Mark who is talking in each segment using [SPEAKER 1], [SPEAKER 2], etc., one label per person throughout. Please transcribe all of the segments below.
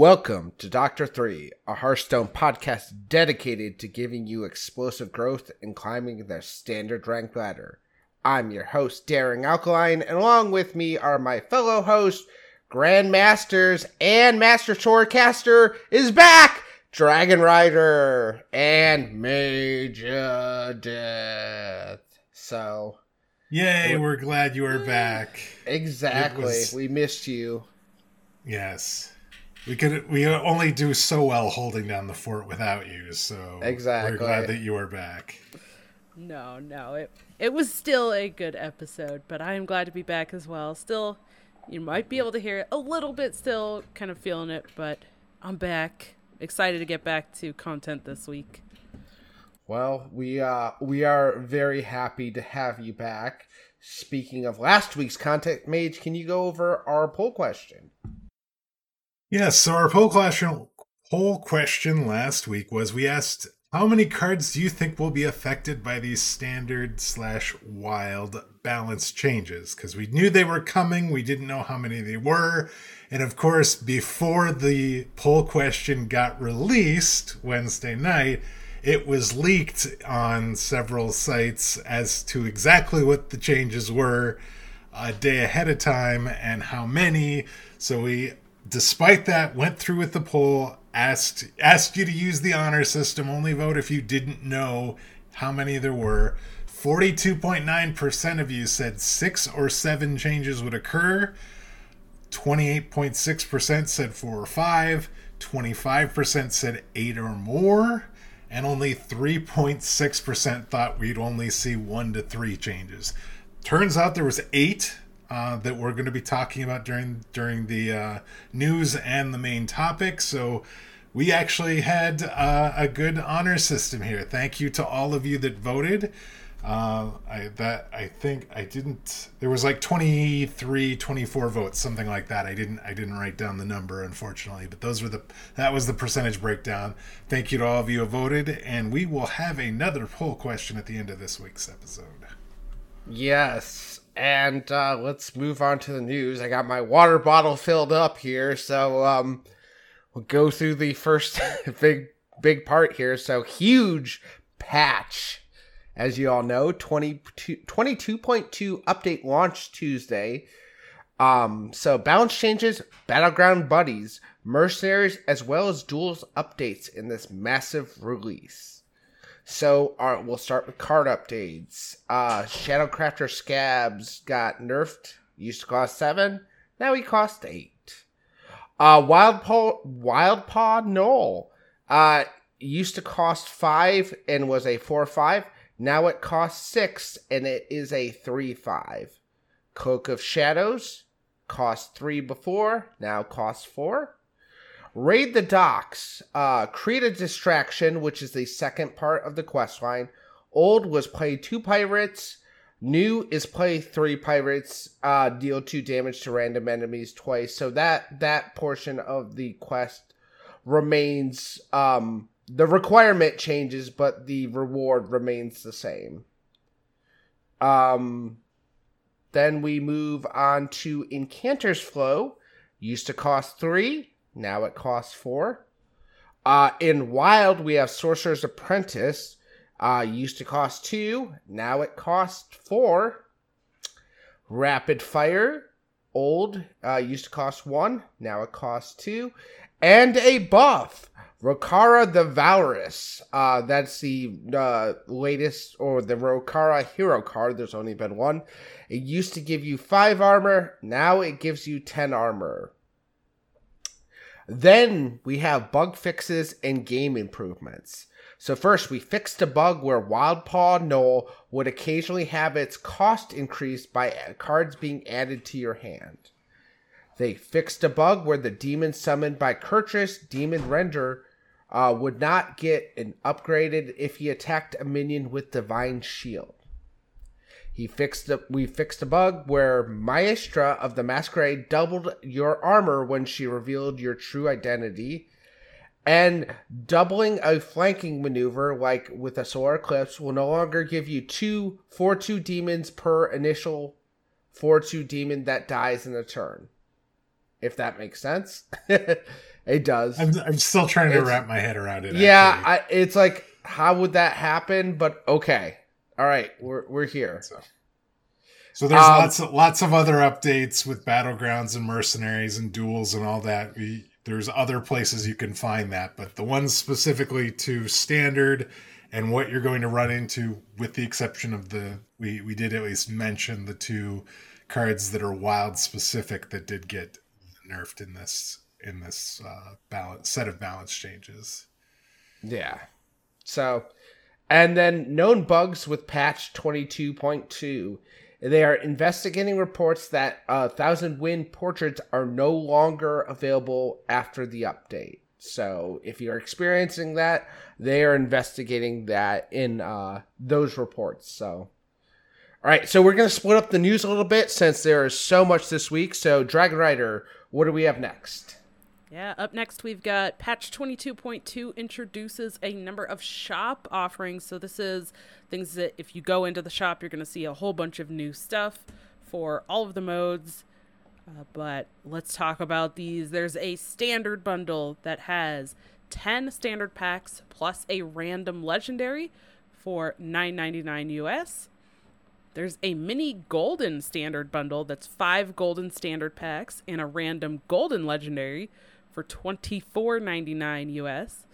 [SPEAKER 1] Welcome to Doctor 3, a Hearthstone podcast dedicated to giving you explosive growth and climbing the standard rank ladder. I'm your host, Daring Alkaline, and along with me are my fellow hosts, Grandmasters and Master Swordcaster is back, Dragon Rider and Major Death. So,
[SPEAKER 2] Yay, we're glad you are back.
[SPEAKER 1] exactly,
[SPEAKER 2] was-
[SPEAKER 1] we missed you.
[SPEAKER 2] Yes. We could we only do so well holding down the fort without you, so
[SPEAKER 1] Exactly.
[SPEAKER 2] we're glad that you are back.
[SPEAKER 3] No, no. It it was still a good episode, but I am glad to be back as well. Still, you might be able to hear it a little bit still kind of feeling it, but I'm back. Excited to get back to content this week.
[SPEAKER 1] Well, we uh we are very happy to have you back. Speaking of last week's content, Mage, can you go over our poll question?
[SPEAKER 2] Yes, so our poll question poll question last week was we asked how many cards do you think will be affected by these standard slash wild balance changes? Because we knew they were coming, we didn't know how many they were. And of course, before the poll question got released Wednesday night, it was leaked on several sites as to exactly what the changes were a day ahead of time and how many. So we, despite that, went through with the poll, asked asked you to use the honor system, only vote if you didn't know how many there were. 42.9% of you said six or seven changes would occur. 28.6% said four or five. 25% said eight or more. And only 3.6% thought we'd only see one to three changes. Turns out there was eight uh, that we're going to be talking about during during the uh, news and the main topic. So we actually had uh, a good honor system here. Thank you to all of you that voted. Uh, I that I think I didn't. There was like 23, 24 votes, something like that. I didn't I didn't write down the number unfortunately, but those were the that was the percentage breakdown. Thank you to all of you who voted, and we will have another poll question at the end of this week's episode.
[SPEAKER 1] Yes, and uh, let's move on to the news. I got my water bottle filled up here, so um, we'll go through the first big big part here. So huge patch, as you all know, 22, 22.2 update launch Tuesday. Um, so balance changes, battleground buddies, mercenaries, as well as duels updates in this massive release. So we'll start with card updates. Uh, Shadowcrafter Scabbs got nerfed. Used to cost seven. Now he costs eight. Uh, Wild Paw, Wildpaw Gnoll. Uh, used to cost five and was a four five. Now it costs six and it is a three five. Cloak of Shadows cost three before. Now costs four. Raid the docks. Uh, create a distraction, which is the second part of the quest line. Old was play two pirates. New is play three pirates. Uh, deal two damage to random enemies twice. So that that portion of the quest remains. Um, the requirement changes, but the reward remains the same. Um, then we move on to Incanter's Flow. Used to cost three. Now it costs four. Uh, in Wild, we have Sorcerer's Apprentice. Uh, used to cost two. Now it costs four. Rapid Fire. Old. Uh, used to cost one. Now it costs two. And a buff. Rokara the Valorous. Uh, that's the uh, latest, or the Rokara hero card. There's only been one. It used to give you five armor. Now it gives you 10 armor. Then we have bug fixes and game improvements. So first, we fixed a bug where Wildpaw Gnoll would occasionally have its cost increased by cards being added to your hand. They fixed a bug where the demon summoned by Kurtrus Demon Render uh, would not get an upgraded if he attacked a minion with Divine Shield. He fixed the, we fixed a bug where Maestra of the Masquerade doubled your armor when she revealed your true identity. And doubling a flanking maneuver, like with a Solar Eclipse, will no longer give you two 4 2 demons per initial 4 2 demon that dies in a turn. If that makes sense. It does.
[SPEAKER 2] I'm, I'm still trying to wrap my head around it.
[SPEAKER 1] yeah. I, it's like how would that happen? But okay, all right, we're we're here.
[SPEAKER 2] So, so there's
[SPEAKER 1] Um,
[SPEAKER 2] lots of lots of other updates with battlegrounds and mercenaries and duels and all that. We, there's other places you can find that, but the ones specifically to standard and what you're going to run into, with the exception of the we we did at least mention the two cards that are wild specific that did get nerfed in this in this uh, balance set of balance changes.
[SPEAKER 1] Yeah. So, and then known bugs with patch 22.2. They are investigating reports that uh, Thousand Wind portraits are no longer available after the update. So, if you're experiencing that, they are investigating that in uh, those reports. So, all right. So, we're going to split up the news a little bit since there is so much this week. So, Dragon Rider, what do we have next?
[SPEAKER 3] Yeah, up next we've got patch 22.2 introduces a number of shop offerings. So this is things that if you go into the shop, you're going to see a whole bunch of new stuff for all of the modes. Uh, but let's talk about these. There's a standard bundle that has 10 standard packs plus a random legendary for 9.99 US. There's a mini golden standard bundle that's 5 golden standard packs and a random golden legendary for $24.99 US.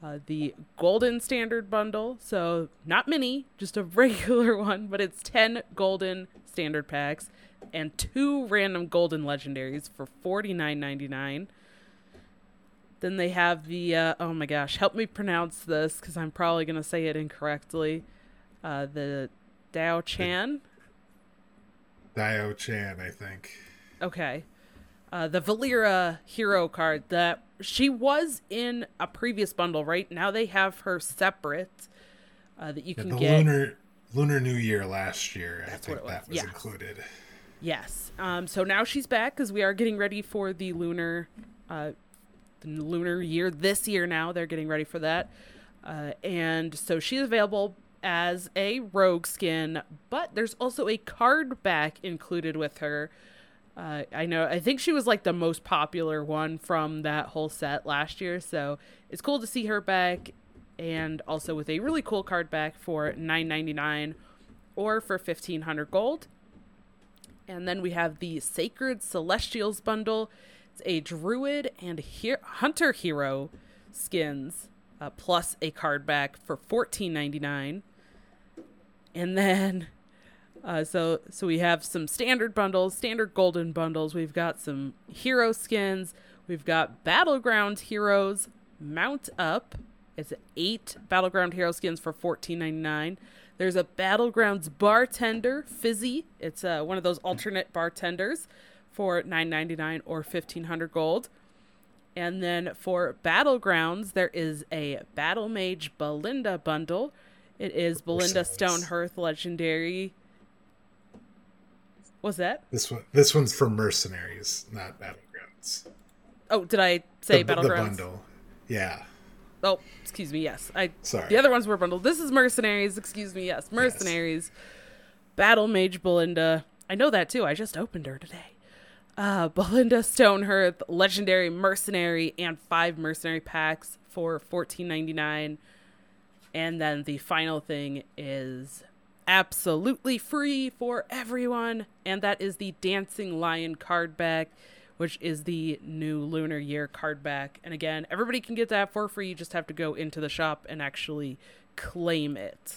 [SPEAKER 3] Uh, the golden standard bundle, so not mini, just a regular one, but it's 10 golden standard packs and two random golden legendaries for $49.99. Then they have the, uh, oh my gosh, help me pronounce this because I'm probably going to say it incorrectly. Uh, the Dao Chan.
[SPEAKER 2] Dao Chan, I think.
[SPEAKER 3] Okay. Uh, the Valeera hero card that she was in a previous bundle, right? Now they have her separate uh, that you
[SPEAKER 2] Yeah,
[SPEAKER 3] can
[SPEAKER 2] the
[SPEAKER 3] get.
[SPEAKER 2] lunar Lunar New Year last year. I think
[SPEAKER 3] was,
[SPEAKER 2] that was
[SPEAKER 3] yeah.
[SPEAKER 2] included.
[SPEAKER 3] Yes. Um, so now she's back because we are getting ready for the lunar, uh, the lunar year this year. Now they're getting ready for that, uh, and so she's available as a rogue skin. But there's also a card back included with her. Uh, I know. I think she was like the most popular one from that whole set last year. So it's cool to see her back, and also with a really cool card back for nine ninety nine, or for fifteen hundred gold. And then we have the Sacred Celestials bundle. It's a druid and he- hunter hero skins, uh, plus a card back for fourteen ninety nine. And then, uh, so so we have some standard bundles, standard golden bundles. We've got some hero skins. We've got battleground heroes mount up. It's eight battleground hero skins for fourteen ninety nine. There's a battlegrounds bartender fizzy. It's uh, one of those alternate bartenders for nine ninety nine or fifteen hundred gold. And then for battlegrounds, there is a battle mage Belinda bundle. It is Belinda. Stonehearth legendary. What's that?
[SPEAKER 2] This one, this one's for mercenaries, not battlegrounds.
[SPEAKER 3] Oh, did I say
[SPEAKER 2] the, the bundle. Yeah.
[SPEAKER 3] Oh, excuse me. Yes, I.
[SPEAKER 2] Sorry.
[SPEAKER 3] The other ones were bundled. This is mercenaries. Excuse me. Yes, mercenaries. Battle mage Belinda. I know that too. I just opened her today. Uh, Belinda Stonehearth, legendary mercenary, and five mercenary packs for fourteen ninety nine. And then the final thing is absolutely free for everyone, and that is the Dancing Lion card back, which is the new Lunar Year card back. And again, everybody can get that for free. You just have to go into the shop and actually claim it.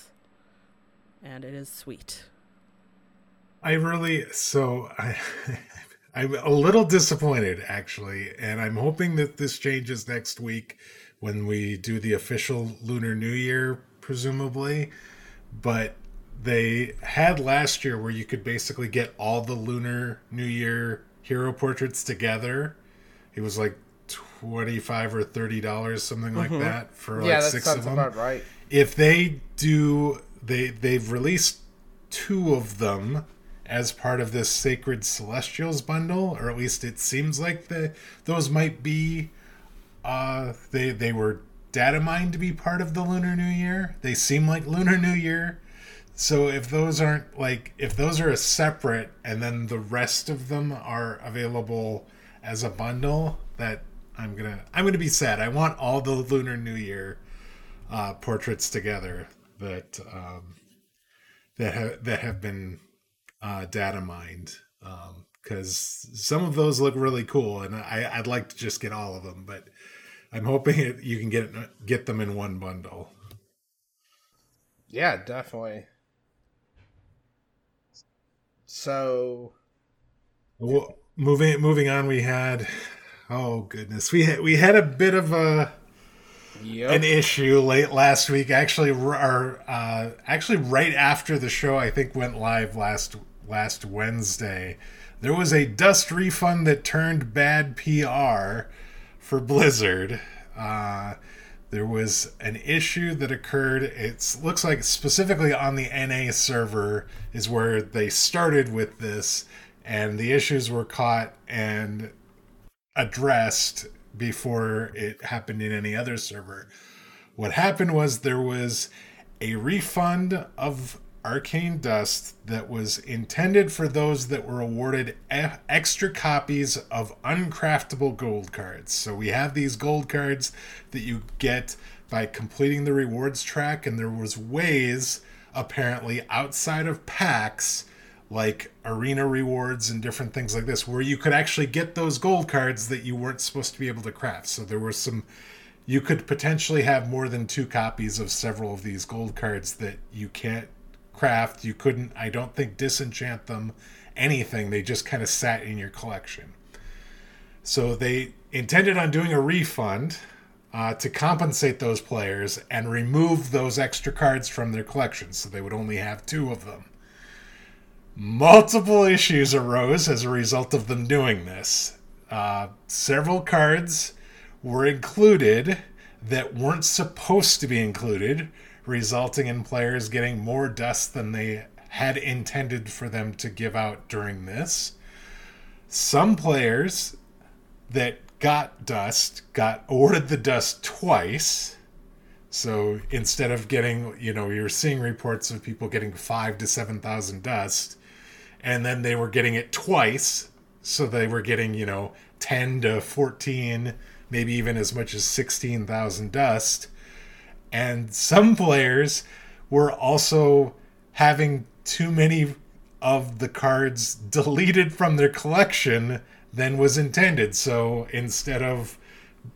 [SPEAKER 3] And it is sweet.
[SPEAKER 2] I really so I I'm a little disappointed actually, and I'm hoping that this changes next week when we do the official Lunar New Year, presumably. But they had last year where you could basically get all the Lunar New Year hero portraits together. It was like twenty five or thirty dollars, something like that, for like
[SPEAKER 1] Mm-hmm. that
[SPEAKER 2] six
[SPEAKER 1] sounds
[SPEAKER 2] of them
[SPEAKER 1] about right.
[SPEAKER 2] if they do they they've released two of them as part of this sacred celestials bundle or at least it seems like the those might be uh they they were data mined to be part of the lunar new year they seem like lunar new year so if those aren't like if those are a separate and then the rest of them are available as a bundle that I'm gonna I'm gonna be sad. I want all the Lunar New Year uh, portraits together that um, that have that have been uh, data mined because um, some of those look really cool, and I, I'd like to just get all of them, but I'm hoping you can get get them in one bundle.
[SPEAKER 1] Yeah, definitely. So,
[SPEAKER 2] well, moving moving on, we had oh goodness, we had we had a bit of a yep. an issue late last week. Actually, our uh, actually right after the show, I think went live last last Wednesday. There was a dust refund that turned bad PR for Blizzard. Uh, there was an issue that occurred. It looks like specifically on the NA server is where they started with this, and the issues were caught and addressed before it happened in any other server. What happened was there was a refund of arcane dust that was intended for those that were awarded extra copies of uncraftable gold cards. So we have these gold cards that you get by completing the rewards track and there was ways apparently outside of packs like arena rewards and different things like this where you could actually get those gold cards that you weren't supposed to be able to craft. So there were some you could potentially have more than two copies of several of these gold cards that you can't craft. You couldn't, I don't think, disenchant them, anything. They just kind of sat in your collection. So they intended on doing a refund uh, to compensate those players and remove those extra cards from their collection. So they would only have two of them. Multiple issues arose as a result of them doing this. Uh, several cards were included that weren't supposed to be included, resulting in players getting more dust than they had intended for them to give out during this. Some players that got dust got awarded the dust twice. So instead of getting, you know, you're seeing reports of people getting five to 7,000 dust, and then they were getting it twice. So they were getting, you know, 10 to 14, maybe even as much as 16,000 dust and some players were also having too many of the cards deleted from their collection than was intended. So instead of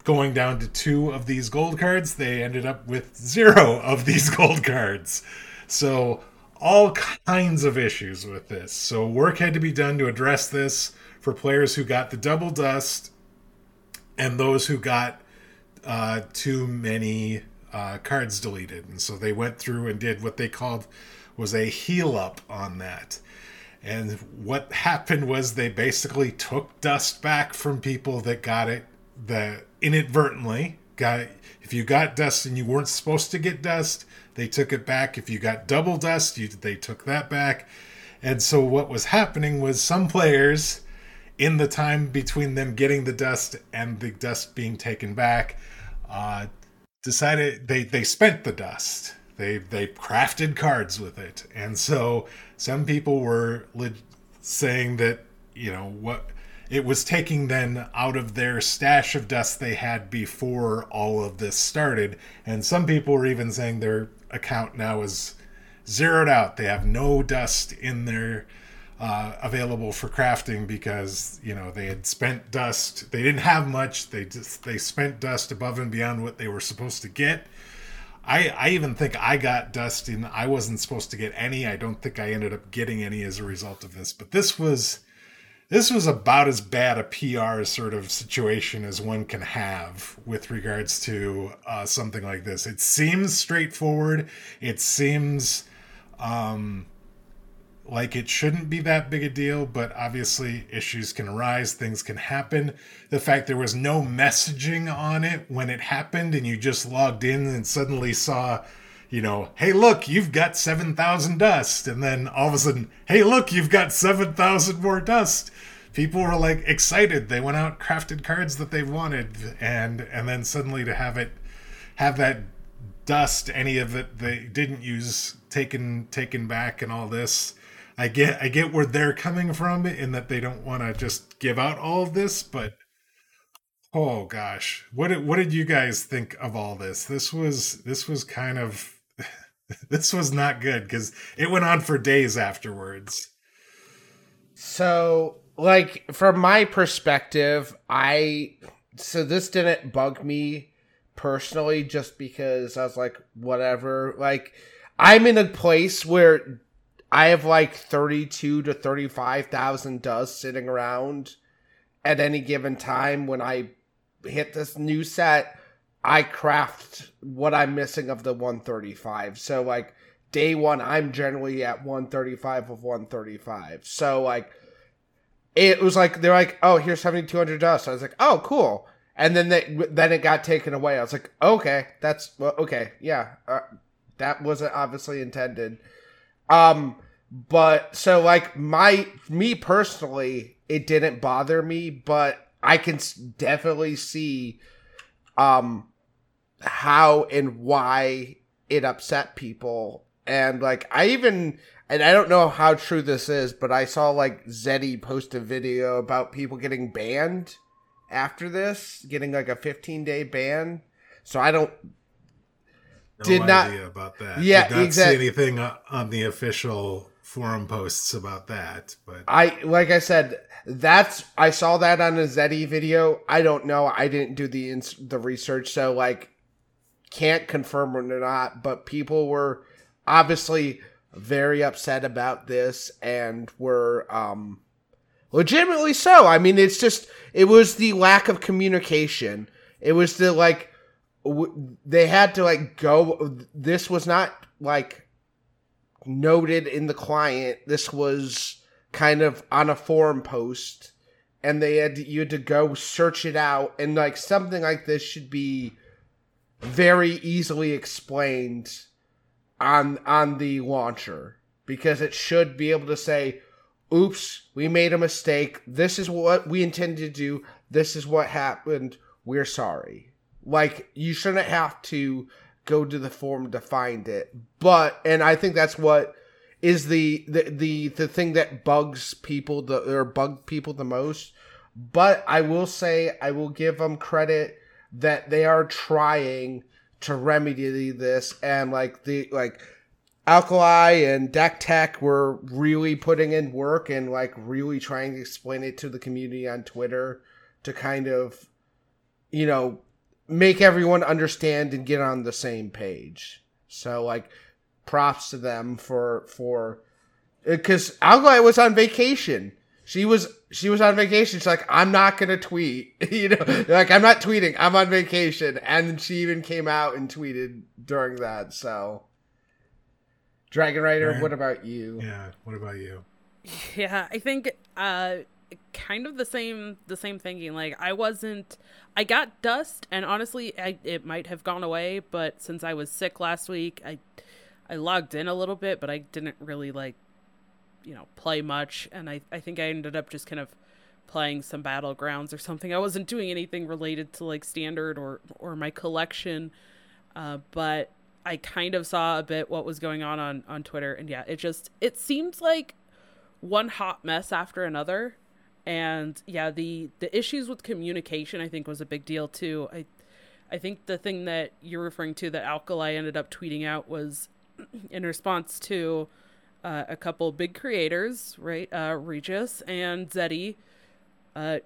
[SPEAKER 2] going down to two of these gold cards, they ended up with zero of these gold cards. So all kinds of issues with this. So work had to be done to address this for players who got the double dust and those who got uh, too many uh, cards deleted. And so they went through and did what they called was a heal up on that. And what happened was they basically took dust back from people that got it that inadvertently got. If you got dust and you weren't supposed to get dust, they took it back. If you got double dust, you, they took that back. And so what was happening was some players in the time between them getting the dust and the dust being taken back uh, decided they they spent the dust. They they crafted cards with it, and so some people were li- saying that you know what it was taking then out of their stash of dust they had before all of this started, and some people were even saying their account now is zeroed out. They have no dust in their uh, available for crafting because you know they had spent dust. They didn't have much. They just they spent dust above and beyond what they were supposed to get. I I even think I got dust in. I wasn't supposed to get any. I don't think I ended up getting any as a result of this. But this was this was about as bad a PR sort of situation as one can have with regards to uh, something like this. It seems straightforward. It seems um, like it shouldn't be that big a deal, but obviously issues can arise, things can happen. The fact there was no messaging on it when it happened and you just logged in and suddenly saw, you know, hey, look, you've got 7,000 dust. And then all of a sudden, hey, look, you've got 7,000 more dust. People were like excited. They went out, crafted cards that they wanted, and and then suddenly to have it have that dust, any of it they didn't use taken taken back and all this I get I get where they're coming from in that they don't want to just give out all of this, but Oh gosh, what did, what did you guys think of all this? This was this was kind of this was not good because it went on for days afterwards.
[SPEAKER 1] So, like from my perspective, I so this didn't bug me personally just because I was like whatever. Like I'm in a place where I have like 32 to 35,000 dust sitting around at any given time when I hit this new set I craft what I'm missing of the 135. So like day 1 I'm generally at 135 of 135. So like it was like they're like, "Oh, here's 7200 dust." I was like, "Oh, cool." And then they, then it got taken away. I was like, "Okay, that's well, okay. Yeah. Uh, that wasn't obviously intended." Um but so like my me personally, it didn't bother me, but I can definitely see um how and why it upset people. And like I even and I don't know how true this is, but I saw like Zeddy post a video about people getting banned after this, getting like a 15 day ban. So I don't
[SPEAKER 2] No
[SPEAKER 1] Did not-
[SPEAKER 2] about that.
[SPEAKER 1] Yeah,
[SPEAKER 2] Did not
[SPEAKER 1] exact-
[SPEAKER 2] see anything on the official forum posts about that. But
[SPEAKER 1] I like I said that's I saw that on a Zeddy video. I don't know. I didn't do the ins- the research, so like can't confirm or not. But people were obviously very upset about this and were um legitimately so. I mean, it's just it was the lack of communication. It was the like w- they had to like go. This was not like noted in the client. This was kind of on a forum post, and they had to, you had to go search it out, and like something like this should be very easily explained on on the launcher because it should be able to say oops we made a mistake this is what we intended to do this is what happened we're sorry like you shouldn't have to go to the forum to find it. But and i think that's what is the the the, the thing that bugs people the or bug people the most. But i will say i will give them credit that they are trying to remedy this. And like the like alkali and deck tech were really putting in work and like really trying to explain it to the community on twitter to kind of you know make everyone understand and get on the same page so like props to them for for because alkali was on vacation she was she was on vacation. She's like, I'm not gonna tweet. you know, like I'm not tweeting. I'm on vacation, and she even came out and tweeted during that. So, Dragon Rider,
[SPEAKER 2] Right.
[SPEAKER 1] what about you?
[SPEAKER 2] yeah, what about you?
[SPEAKER 3] Yeah, I think uh kind of the same the same thinking. Like I wasn't I got dust and honestly I it might have gone away, but since I was sick last week, I I logged in a little bit, but I didn't really like you know, play much and I I think I ended up just kind of playing some battlegrounds or something. I wasn't doing anything related to like standard or or my collection. Uh but I kind of saw a bit what was going on on on Twitter and yeah, it just it seemed like one hot mess after another and yeah the the issues with communication i think was a big deal too. I i think the thing that you're referring to that alkali ended up tweeting out was in response to uh, a couple big creators right uh regis and zeddy uh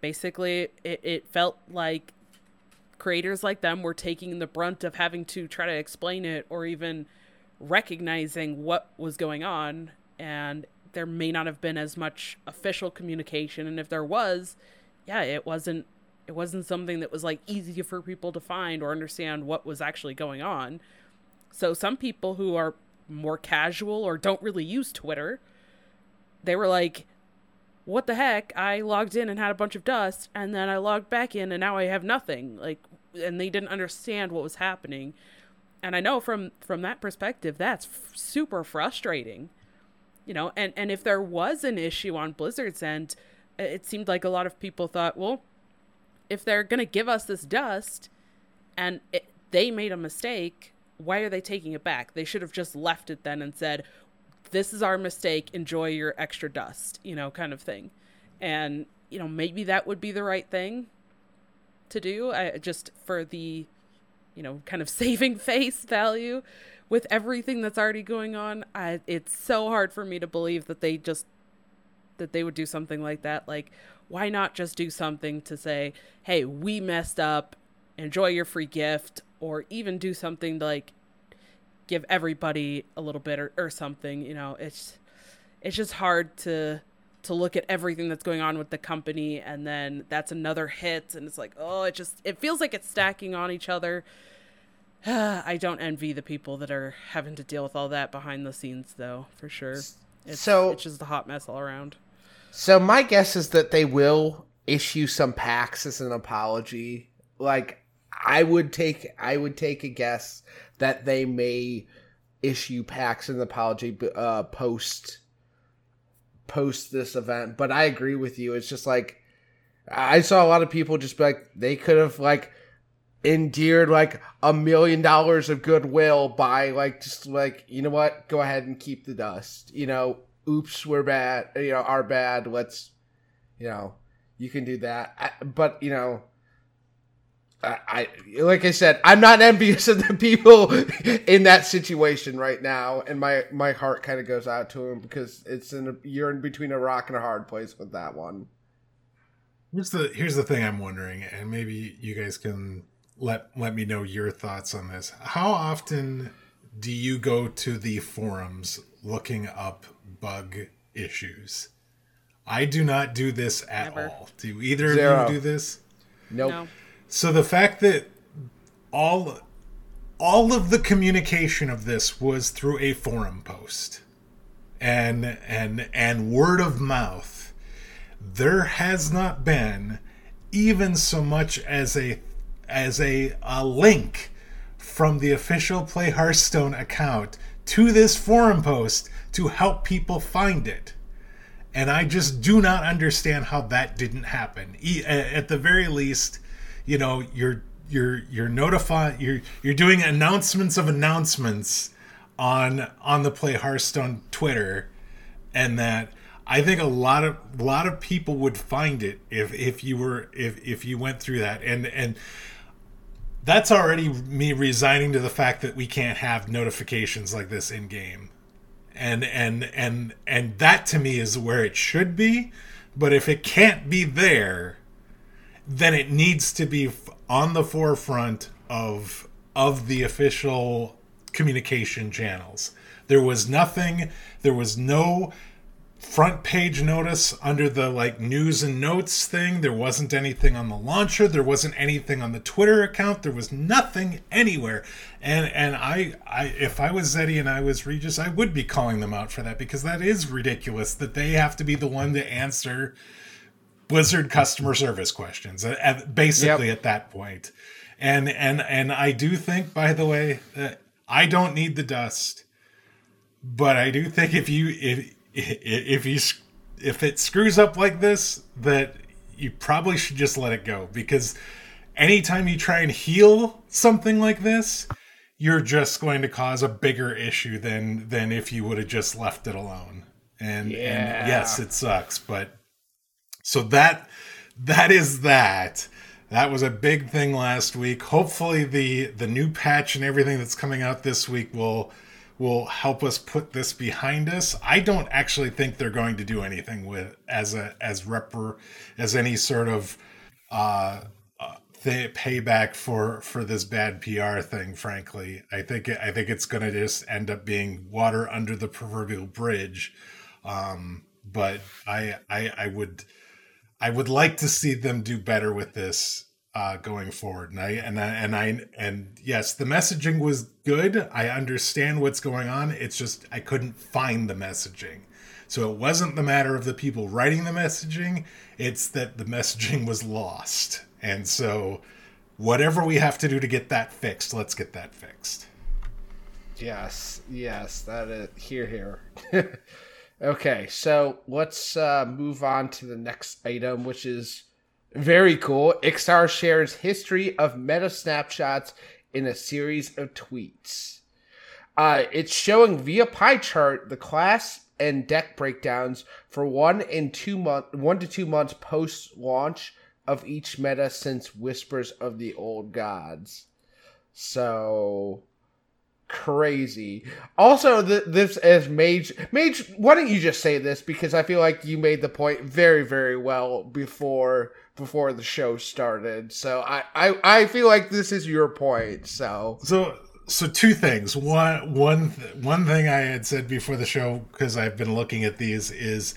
[SPEAKER 3] basically it, it felt like creators like them were taking the brunt of having to try to explain it or even recognizing what was going on. And there may not have been as much official communication. And if there was yeah it wasn't it wasn't something that was like easy for people to find or understand what was actually going on. So some people who are more casual or don't really use twitter they were like what the heck? I logged in and had a bunch of dust and then i logged back in and now i have nothing. Like and they didn't understand what was happening. And i know from from that perspective that's f- super frustrating you know and and if there was an issue on blizzard's end it seemed like a lot of people thought well if they're going to give us this dust and it, they made a mistake why are they taking it back they should have just left it then and said this is our mistake enjoy your extra dust you know kind of thing and you know maybe that would be the right thing to do. I just for the, you know, kind of saving face value with everything that's already going on. I it's so hard for me to believe that they just that they would do something like that. Like, why not just do something to say, "Hey, we messed up. Enjoy your free gift," or even do something to, like give everybody a little bit or, or something. You know, it's it's just hard to to look at everything that's going on with the company and then that's another hit and it's like oh it just it feels like it's stacking on each other i don't envy the people that are having to deal with all that behind the scenes though for sure it's,
[SPEAKER 1] So-
[SPEAKER 3] it's just a hot mess all around
[SPEAKER 1] So my guess is that they will issue some packs as an apology. Like I would take I would take a guess that they may issue packs as an apology uh post post this event. But I agree with you. It's just like I saw a lot of people just be like they could have like endeared like a million dollars of goodwill by like just like you know what? Go ahead and keep the dust. You know oops we're bad. You know are bad. Let's you know you can do that. I, but you know I, I like i said i'm not envious of the people in that situation right now and my my heart kind of goes out to them because it's in a, you're in between a rock and a hard place with that one.
[SPEAKER 2] Here's the here's the thing I'm wondering, and maybe you guys can let let me know your thoughts on this. How often do you go to the forums looking up bug issues? I do not do this at
[SPEAKER 3] Never.
[SPEAKER 2] all. Do either
[SPEAKER 1] Zero.
[SPEAKER 2] of you do this?
[SPEAKER 1] nope
[SPEAKER 3] no
[SPEAKER 2] So the fact that all all of the communication of this was through a forum post and and and word of mouth there has not been even so much as a as a, a link from the official play hearthstone account to this forum post to help people find it and I just do not understand how that didn't happen. At the very least, you know, you're you're you're notifying you're you're doing announcements of announcements on on the Play Hearthstone Twitter, and that I think a lot of a lot of people would find it if if you were if if you went through that and and that's already me resigning to the fact that we can't have notifications like this in game and and and and that to me is where it should be but if it can't be there then it needs to be on the forefront of of the official communication channels. There was nothing there was no front page notice under the like news and notes thing. There wasn't anything on the launcher. There wasn't anything on the Twitter account. There was nothing anywhere. And and I I if I was Zeddy and I was Regis, I would be calling them out for that because that is ridiculous that they have to be the one to answer Blizzard customer service questions. At, at- basically at that point. And and and I do think by the way that I don't need the dust but I do think if you if if you if it screws up like this, that you probably should just let it go because anytime you try and heal something like this, you're just going to cause a bigger issue than than if you would have just left it alone. And,
[SPEAKER 1] Yeah.
[SPEAKER 2] and yes, it sucks, but so that that is that. That was a big thing last week. Hopefully the the new patch and everything that's coming out this week will will help us put this behind us. I don't actually think they're going to do anything with as a as repr as any sort of uh, uh th- payback for for this bad PR thing. Frankly, I think I think it's going to just end up being water under the proverbial bridge. Um, but I I I would I would like to see them do better with this uh, going forward. And I and I and I and yes, the messaging was good. I understand what's going on. It's just I couldn't find the messaging. So it wasn't the matter of the people writing the messaging, it's that the messaging was lost. And so whatever we have to do to get that fixed, let's get that fixed.
[SPEAKER 1] Yes, yes, that is here, here. okay, so let's uh, move on to the next item, which is very cool. Ixar shares history of meta snapshots in a series of tweets. Uh, it's showing via pie chart the class and deck breakdowns for one and two month, one to two months post launch of each meta since Whispers of the Old Gods. So crazy. Also, th- this is Mage. Mage, why don't you just say this because I feel like you made the point very, very well before before the show started. So I I, I feel like this is your point. So
[SPEAKER 2] So so two things. One one one thing I had said before the show because I've been looking at these is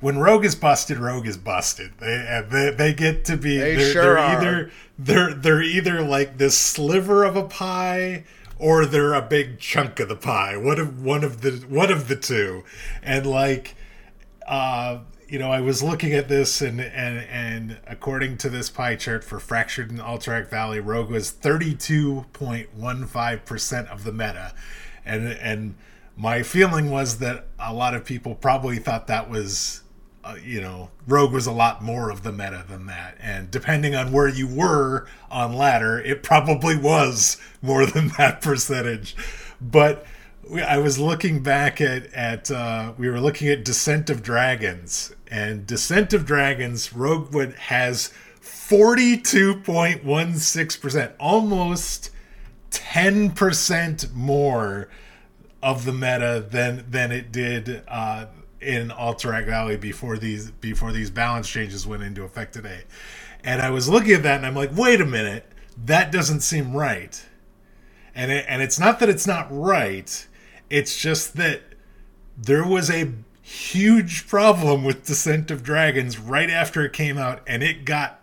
[SPEAKER 2] when Rogue is busted, Rogue is busted. They they, they get to be
[SPEAKER 1] They
[SPEAKER 2] they're,
[SPEAKER 1] sure are.
[SPEAKER 2] either they're they're either like this sliver of a pie or they're a big chunk of the pie. One of one of the one of the two. And like uh you know, I was looking at this, and and and according to this pie chart for Fractured in Alterac Valley, Rogue was thirty two point one five percent of the meta, and and my feeling was that a lot of people probably thought that was, uh, you know, Rogue was a lot more of the meta than that, and depending on where you were on ladder, it probably was more than that percentage, but. I was looking back at at uh, we were looking at Descent of Dragons and Descent of Dragons Roguewood has forty two point one six percent, almost ten percent more of the meta than than it did uh, in Alterac Valley before these before these balance changes went into effect today. And I was looking at that and I'm like, wait a minute, that doesn't seem right. And it, and it's not that it's not right. It's just that there was a huge problem with Descent of Dragons right after it came out, and it got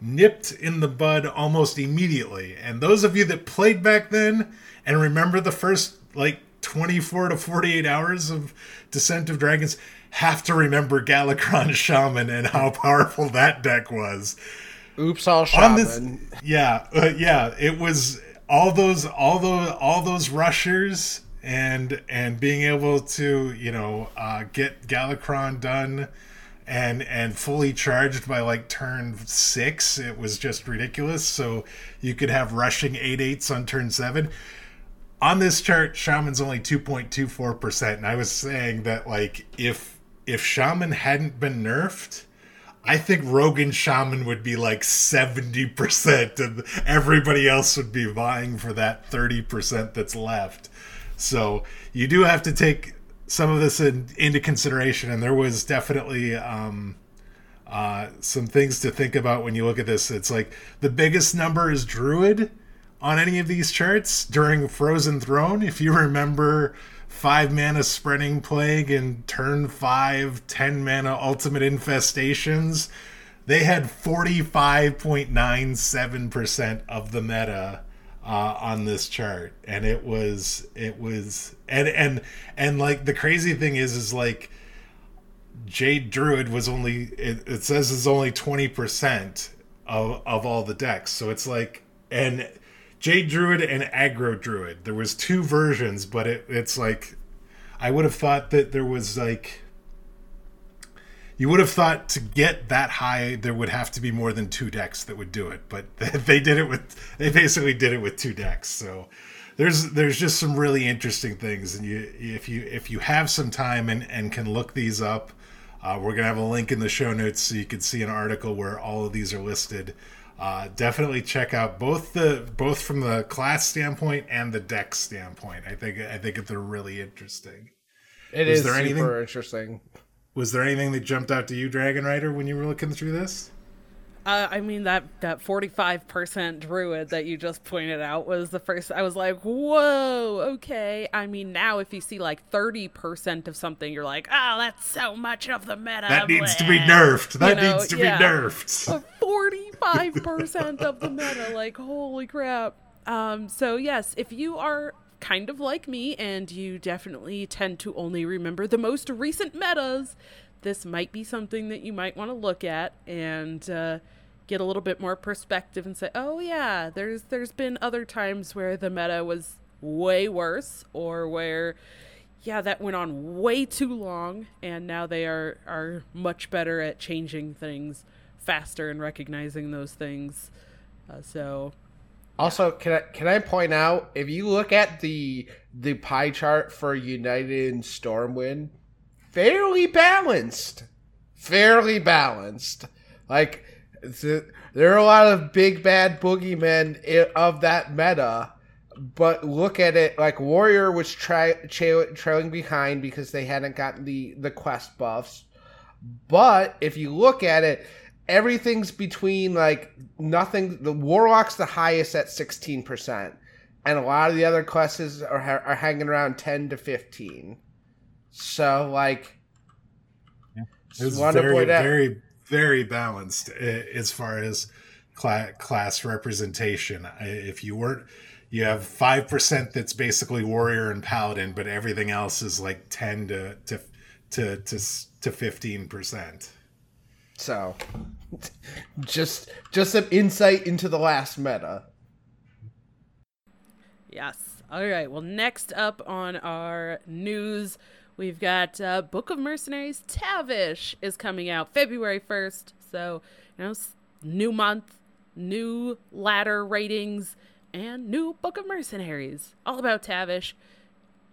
[SPEAKER 2] nipped in the bud almost immediately. And those of you that played back then and remember the first like 24 to 48 hours of Descent of Dragons have to remember Galakrond Shaman and how powerful that deck was
[SPEAKER 1] oops, all
[SPEAKER 2] on
[SPEAKER 1] shaman.
[SPEAKER 2] this yeah uh, yeah it was all those all those all those rushers and and being able to you know uh, get Galakrond done and and fully charged by like turn six it was just ridiculous so you could have rushing eight eights on turn seven on this chart shaman's only 2.24% and i was saying that like if if shaman hadn't been nerfed I think Rogan Shaman would be like 70%, and everybody else would be vying for that 30% that's left. So you do have to take some of this in, into consideration, and there was definitely um, uh, some things to think about when you look at this. It's like the biggest number is Druid on any of these charts during Frozen Throne. If you remember five mana spreading plague and turn five, 10 mana ultimate infestations, they had 45.97% of the meta uh, on this chart and it was it was and and and like the crazy thing is is like Jade Druid was only it, it says is only 20% of of all the decks. So it's like and Jade Druid and Aggro Druid. There was two versions, but it, it's like I would have thought that there was like you would have thought to get that high there would have to be more than two decks that would do it, but they did it with they basically did it with two decks. So there's there's just some really interesting things and you if you if you have some time and and can look these up uh, we're gonna have a link in the show notes so you can see an article where all of these are listed uh, definitely check out both the both from the class standpoint and the deck standpoint i think i think they're really interesting
[SPEAKER 1] It
[SPEAKER 2] Was
[SPEAKER 1] is
[SPEAKER 2] there
[SPEAKER 1] super
[SPEAKER 2] anything-
[SPEAKER 1] interesting.
[SPEAKER 2] Was there anything that jumped out to you dragon rider when you were looking through this
[SPEAKER 3] Uh, I mean that that forty five percent druid that you just pointed out was the first. I was like, whoa, okay. I mean now if you see like thirty percent of something, you're like, oh, that's so much of the meta.
[SPEAKER 2] that needs to be nerfed that
[SPEAKER 3] know,
[SPEAKER 2] needs to
[SPEAKER 3] yeah.
[SPEAKER 2] be nerfed
[SPEAKER 3] Forty five percent of the meta, like holy crap. Um, so yes, if you are kind of like me and you definitely tend to only remember the most recent metas, this might be something that you might want to look at and uh, get a little bit more perspective and say, oh yeah, there's there's been other times where the meta was way worse or where yeah, that went on way too long, and now they are are much better at changing things faster and recognizing those things. Uh, so
[SPEAKER 1] Also, can I can I point out if you look at the the pie chart for United and Stormwind, fairly balanced, fairly balanced. Like there are a lot of big bad boogeymen of that meta, but look at it like Warrior was tra- tra- trailing behind because they hadn't gotten the the quest buffs. But if you look at it, everything's between like nothing. The Warlock's the highest at sixteen percent, and a lot of the other classes are are hanging around ten to fifteen. So like,
[SPEAKER 2] yeah. it's very very very balanced eh, as far as class representation. If you weren't, you have five percent that's basically warrior and paladin, but everything else is like ten to to to to to fifteen percent.
[SPEAKER 1] So, just just some insight into the last meta.
[SPEAKER 3] Yes. All right. Well, next up on our news, we've got uh, Book of Mercenaries Tavish is coming out February 1st. So, you know, new month, new ladder ratings, and new Book of Mercenaries. All about Tavish.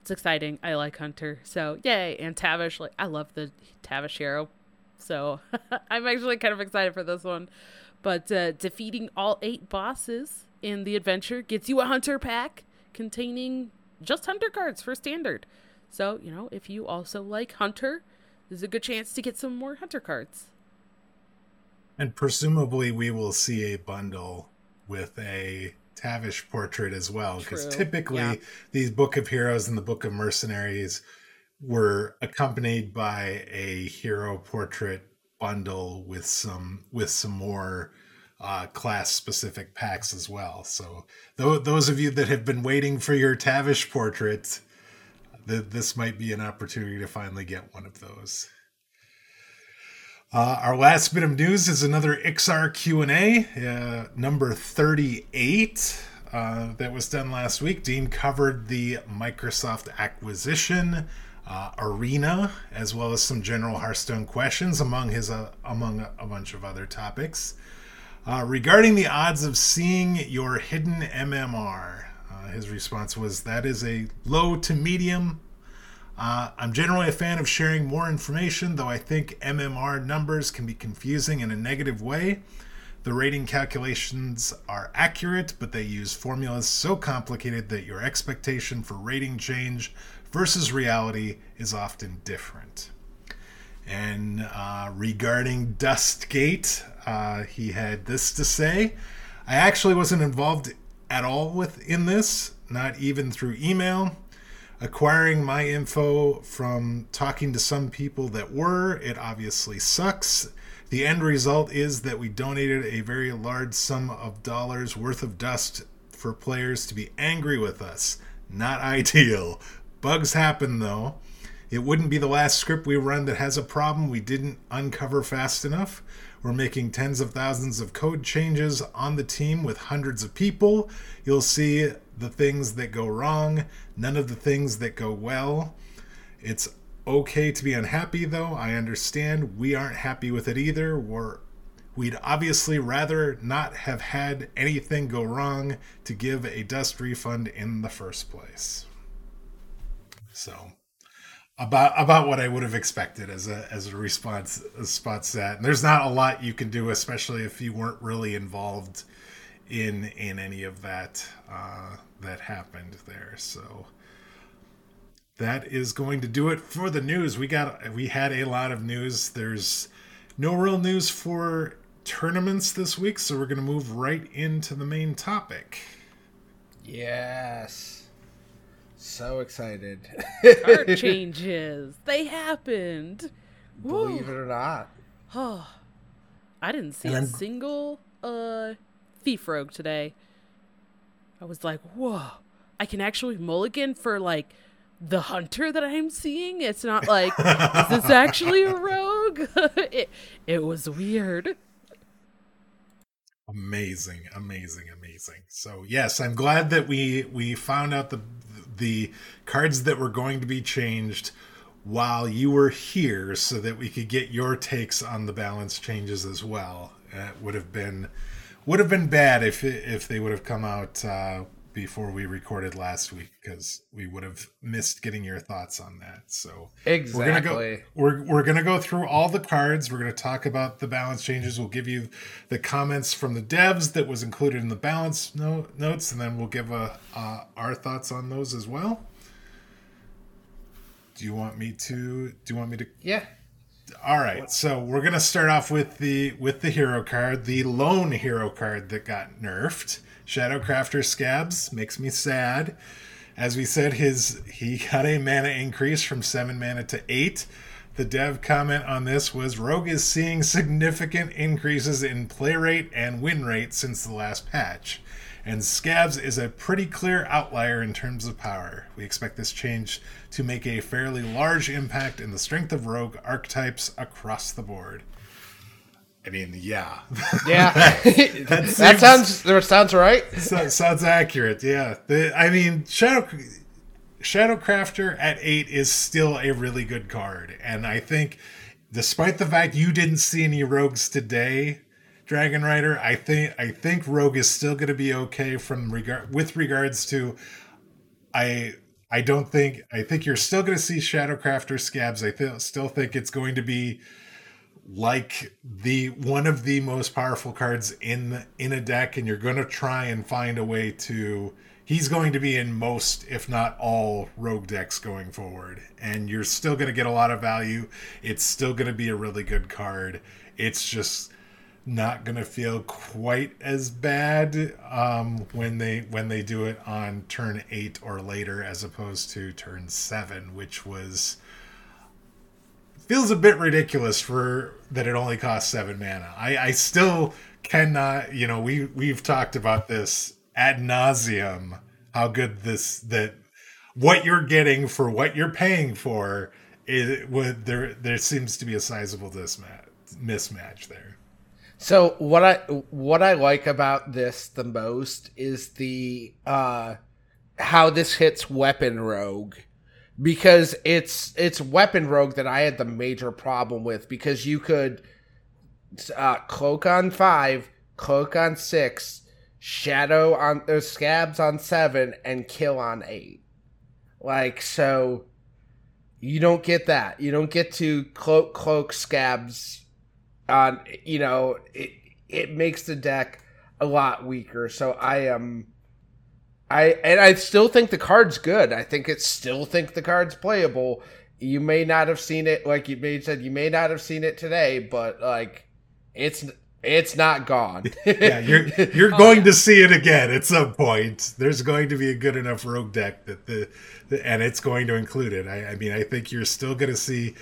[SPEAKER 3] It's exciting. I like Hunter. So, yay. And Tavish, like, I love the Tavish hero. So, I'm actually kind of excited for this one. But uh, defeating all eight bosses in the adventure gets you a Hunter pack containing just Hunter cards for standard. So, you know, if you also like Hunter, there's a good chance to get some more Hunter cards.
[SPEAKER 2] And presumably, we will see a bundle with a Tavish portrait as well, because typically yeah. these Book of Heroes and the Book of Mercenaries were accompanied by a hero portrait bundle with some with some more uh, class specific packs as well. So th- those of you that have been waiting for your Tavish portrait, th- this might be an opportunity to finally get one of those. Uh, our last bit of news is another Iksar Q&A, uh, number 38, uh, that was done last week. Dean covered the Microsoft acquisition, uh, Arena, as well as some general Hearthstone questions, among his uh, among a, bunch of other topics. Uh, regarding the odds of seeing your hidden MMR, his response was that is a low to medium uh, I'm generally a fan of sharing more information, though I think MMR numbers can be confusing in a negative way. The rating calculations are accurate, but they use formulas so complicated that your expectation for rating change versus reality is often different. And uh, regarding Dustgate, uh, he had this to say I actually wasn't involved at all with in this, not even through email acquiring my info from talking to some people that were. It obviously sucks. The end result is that we donated a very large sum of dollars worth of dust for players to be angry with us. Not ideal. Bugs happen though. It wouldn't be the last script we run that has a problem we didn't uncover fast enough. We're making tens of thousands of code changes on the team with hundreds of people. You'll see the things that go wrong, none of the things that go well. It's okay to be unhappy, though. I understand we aren't happy with it either. We're We'd obviously rather not have had anything go wrong to give a dust refund in the first place. So, about about what I would have expected as a as a response a spot set. And there's not a lot you can do, especially if you weren't really involved in in any of that uh, that happened there. So that is going to do it for the news. We got we had a lot of news. There's no real news for tournaments this week, so we're going to move right into the main topic.
[SPEAKER 1] Yes. So excited.
[SPEAKER 3] Card changes. They happened.
[SPEAKER 1] Believe Woo. it or not.
[SPEAKER 3] Oh. I didn't see a single uh thief rogue today. I was like, whoa, I can actually mulligan for like the hunter that I'm seeing. It's not like, is this actually a rogue? it, it was weird.
[SPEAKER 2] Amazing, amazing, amazing. So yes, I'm glad that we we found out the the cards that were going to be changed while you were here, so that we could get your takes on the balance changes as well. It would have been would have been bad if if they would have come out uh, before we recorded last week because we would have missed getting your thoughts on that. So
[SPEAKER 1] exactly,
[SPEAKER 2] we're gonna go. We're we're gonna go through all the cards. We're gonna talk about the balance changes. We'll give you the comments from the devs that was included in the balance no, notes, and then we'll give a, uh, our thoughts on those as well. Do you want me to? Do you want me to?
[SPEAKER 1] Yeah.
[SPEAKER 2] All right. So we're gonna start off with the with the hero card, the lone hero card that got nerfed. Shadowcrafter Scabbs makes me sad. As we said, his he got a mana increase from seven mana to eight. The dev comment on this was Rogue is seeing significant increases in play rate and win rate since the last patch, and Scabbs is a pretty clear outlier in terms of power. We expect this change to make a fairly large impact in the strength of Rogue archetypes across the board. I mean, yeah,
[SPEAKER 1] yeah, that, that, seems, that, sounds that sounds right.
[SPEAKER 2] So, sounds accurate. Yeah, the, I mean, Shadow Shadowcrafter at eight is still a really good card, and I think, despite the fact you didn't see any rogues today, Dragon Rider, I think I think Rogue is still going to be okay from regard with regards to, I I don't think I think you're still going to see Shadowcrafter Scabbs. I th- still think it's going to be like the one of the most powerful cards in in a deck and you're going to try and find a way to he's going to be in most if not all rogue decks going forward. And you're still going to get a lot of value. It's still going to be a really good card. It's just not going to feel quite as bad um, when they when they do it on turn 8 or later as opposed to turn 7 which was feels a bit ridiculous for that it only costs seven mana. I, I still cannot, you know, we we've talked about this ad nauseum. How good this that what you're getting for what you're paying for it would there there seems to be a sizable mismatch mismatch there.
[SPEAKER 1] So what I what I like about this the most is the uh how this hits weapon rogue because it's it's weapon rogue that I had the major problem with because you could uh, cloak on five, cloak on six, shadow on those Scabbs on seven, and kill on eight. Like so, you don't get that. You don't get to cloak cloak Scabbs on. You know, it it makes the deck a lot weaker. So I am. I and I still think the card's good. I think it still think the card's playable. You may not have seen it, like you may said, you may not have seen it today, but like it's it's not gone.
[SPEAKER 2] yeah, you're you're oh, going yeah. to see it again at some point. There's going to be a good enough rogue deck that the, the and it's going to include it. I, I mean, I think you're still going to see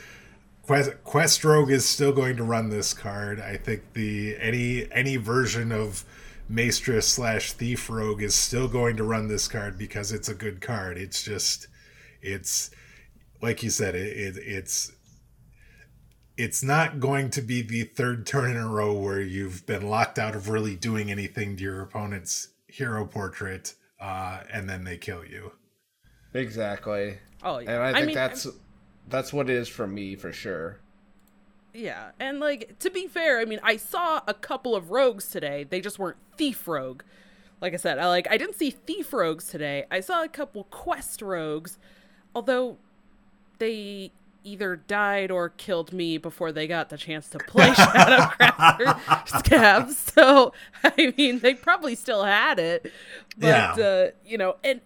[SPEAKER 2] Quest, Quest Rogue is still going to run this card. I think the any any version of Maestra slash Thief Rogue is still going to run this card because it's a good card. It's just, it's like you said, it, it it's it's not going to be the third turn in a row where you've been locked out of really doing anything to your opponent's hero portrait, uh, and then they kill you.
[SPEAKER 1] Exactly.
[SPEAKER 3] Oh, yeah.
[SPEAKER 1] And I think I mean, that's I'm... that's what it is for me for sure.
[SPEAKER 3] Yeah, and like to be fair, I mean, I saw a couple of rogues today. They just weren't thief rogue. Like I said, I like I didn't see thief rogues today. I saw a couple quest rogues, although they either died or killed me before they got the chance to play Shadowcrafter Scabbs. So I mean, they probably still had it, but yeah. uh, you know, and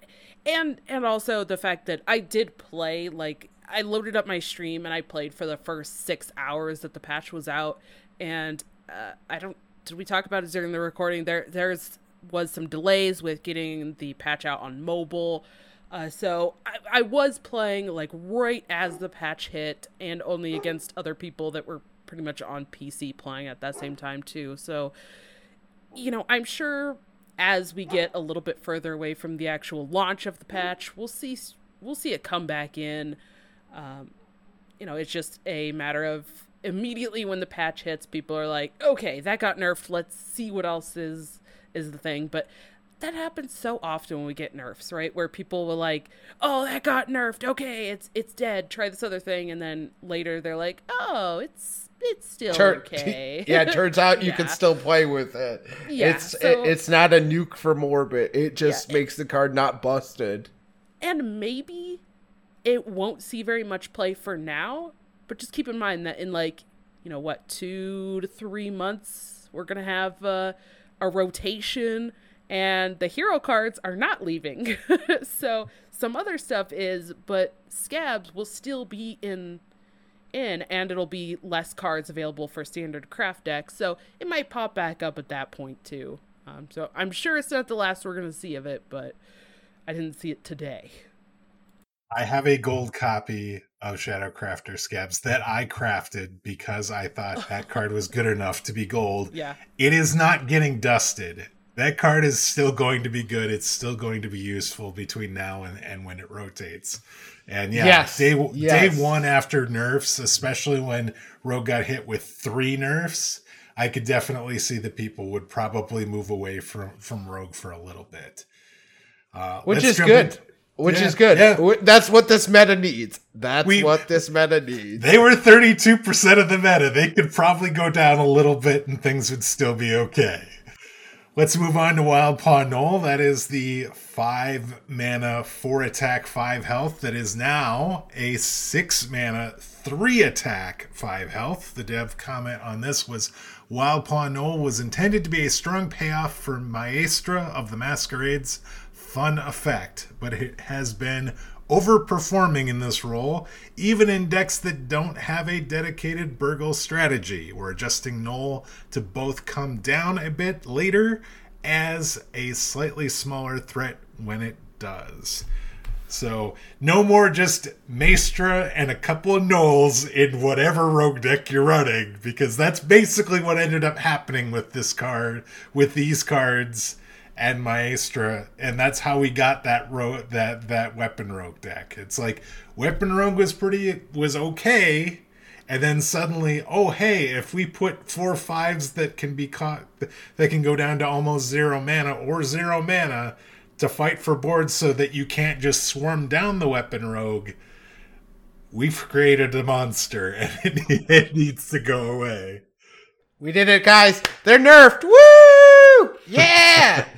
[SPEAKER 3] and and also the fact that I did play like I loaded up my stream and I played for the first six hours that the patch was out, and uh, I don't. Did we talk about it during the recording? There, there's was some delays with getting the patch out on mobile. Uh, so I, I was playing like right as the patch hit, and only against other people that were pretty much on PC playing at that same time too. So, you know, I'm sure as we get a little bit further away from the actual launch of the patch, we'll see we'll see it come back in. Um, you know, it's just a matter of immediately when the patch hits, people are like, okay, that got nerfed. Let's see what else is is the thing. But that happens so often when we get nerfs, right? Where people will like, oh, that got nerfed. Okay, it's it's dead. Try this other thing, and then later they're like, oh, it's it's still
[SPEAKER 1] Tur-
[SPEAKER 3] okay.
[SPEAKER 1] yeah, it turns out you can still play with it.
[SPEAKER 3] Yeah,
[SPEAKER 1] it's
[SPEAKER 3] so-
[SPEAKER 1] it, it's not a nuke for Morbid. It just
[SPEAKER 3] Yeah, it-
[SPEAKER 1] makes the card not busted.
[SPEAKER 3] and maybe it won't see very much play for now but just keep in mind that in like you know what two to three months we're gonna have uh, a rotation and the hero cards are not leaving. So some other stuff is but Scabbs will still be in in and it'll be less cards available for standard craft decks. So it might pop back up at that point too. Um, so i'm sure it's not the last we're gonna see of it but I didn't see it today.
[SPEAKER 2] I have a gold copy of Shadow Crafter Scabbs that I crafted because I thought that card was good enough to be gold.
[SPEAKER 3] Yeah.
[SPEAKER 2] It is not getting dusted. That card is still going to be good. It's still going to be useful between now and, and when it rotates. And yeah,
[SPEAKER 1] Yes,
[SPEAKER 2] day,
[SPEAKER 1] yes.
[SPEAKER 2] day one after nerfs, especially when Rogue got hit with three nerfs, I could definitely see that people would probably move away from, from Rogue for a little bit. Uh,
[SPEAKER 1] Which is good.
[SPEAKER 2] in-
[SPEAKER 1] Which
[SPEAKER 2] Yeah,
[SPEAKER 1] is good.
[SPEAKER 2] yeah.
[SPEAKER 1] That's what this meta needs. That's
[SPEAKER 2] We-
[SPEAKER 1] what this meta needs.
[SPEAKER 2] They were 32% of the meta. They could probably go down a little bit and things would still be okay. Let's move on to Wildpaw Gnoll. That is the 5 mana, 4 attack, 5 health. That is now a 6 mana, 3 attack, 5 health. The dev comment on this was Wildpaw Gnoll was intended to be a strong payoff for Maestra of the Masquerade's fun effect, but it has been overperforming in this role, even in decks that don't have a dedicated Burgle strategy. We're adjusting Gnoll to both come down a bit later as a slightly smaller threat when it does. So no more just Maestra and a couple of Gnolls in whatever rogue deck you're running, because that's basically what ended up happening with this card, with these cards and Maestra, and that's how we got that ro- that that weapon rogue deck. It's like weapon rogue was pretty was okay, and then suddenly, oh hey, if we put four fives that can be caught that can go down to almost zero mana or zero mana to fight for boards so that you can't just swarm down the weapon rogue. We've created a monster and it needs to go away.
[SPEAKER 1] We did it, guys. They're nerfed. Woo! Yeah!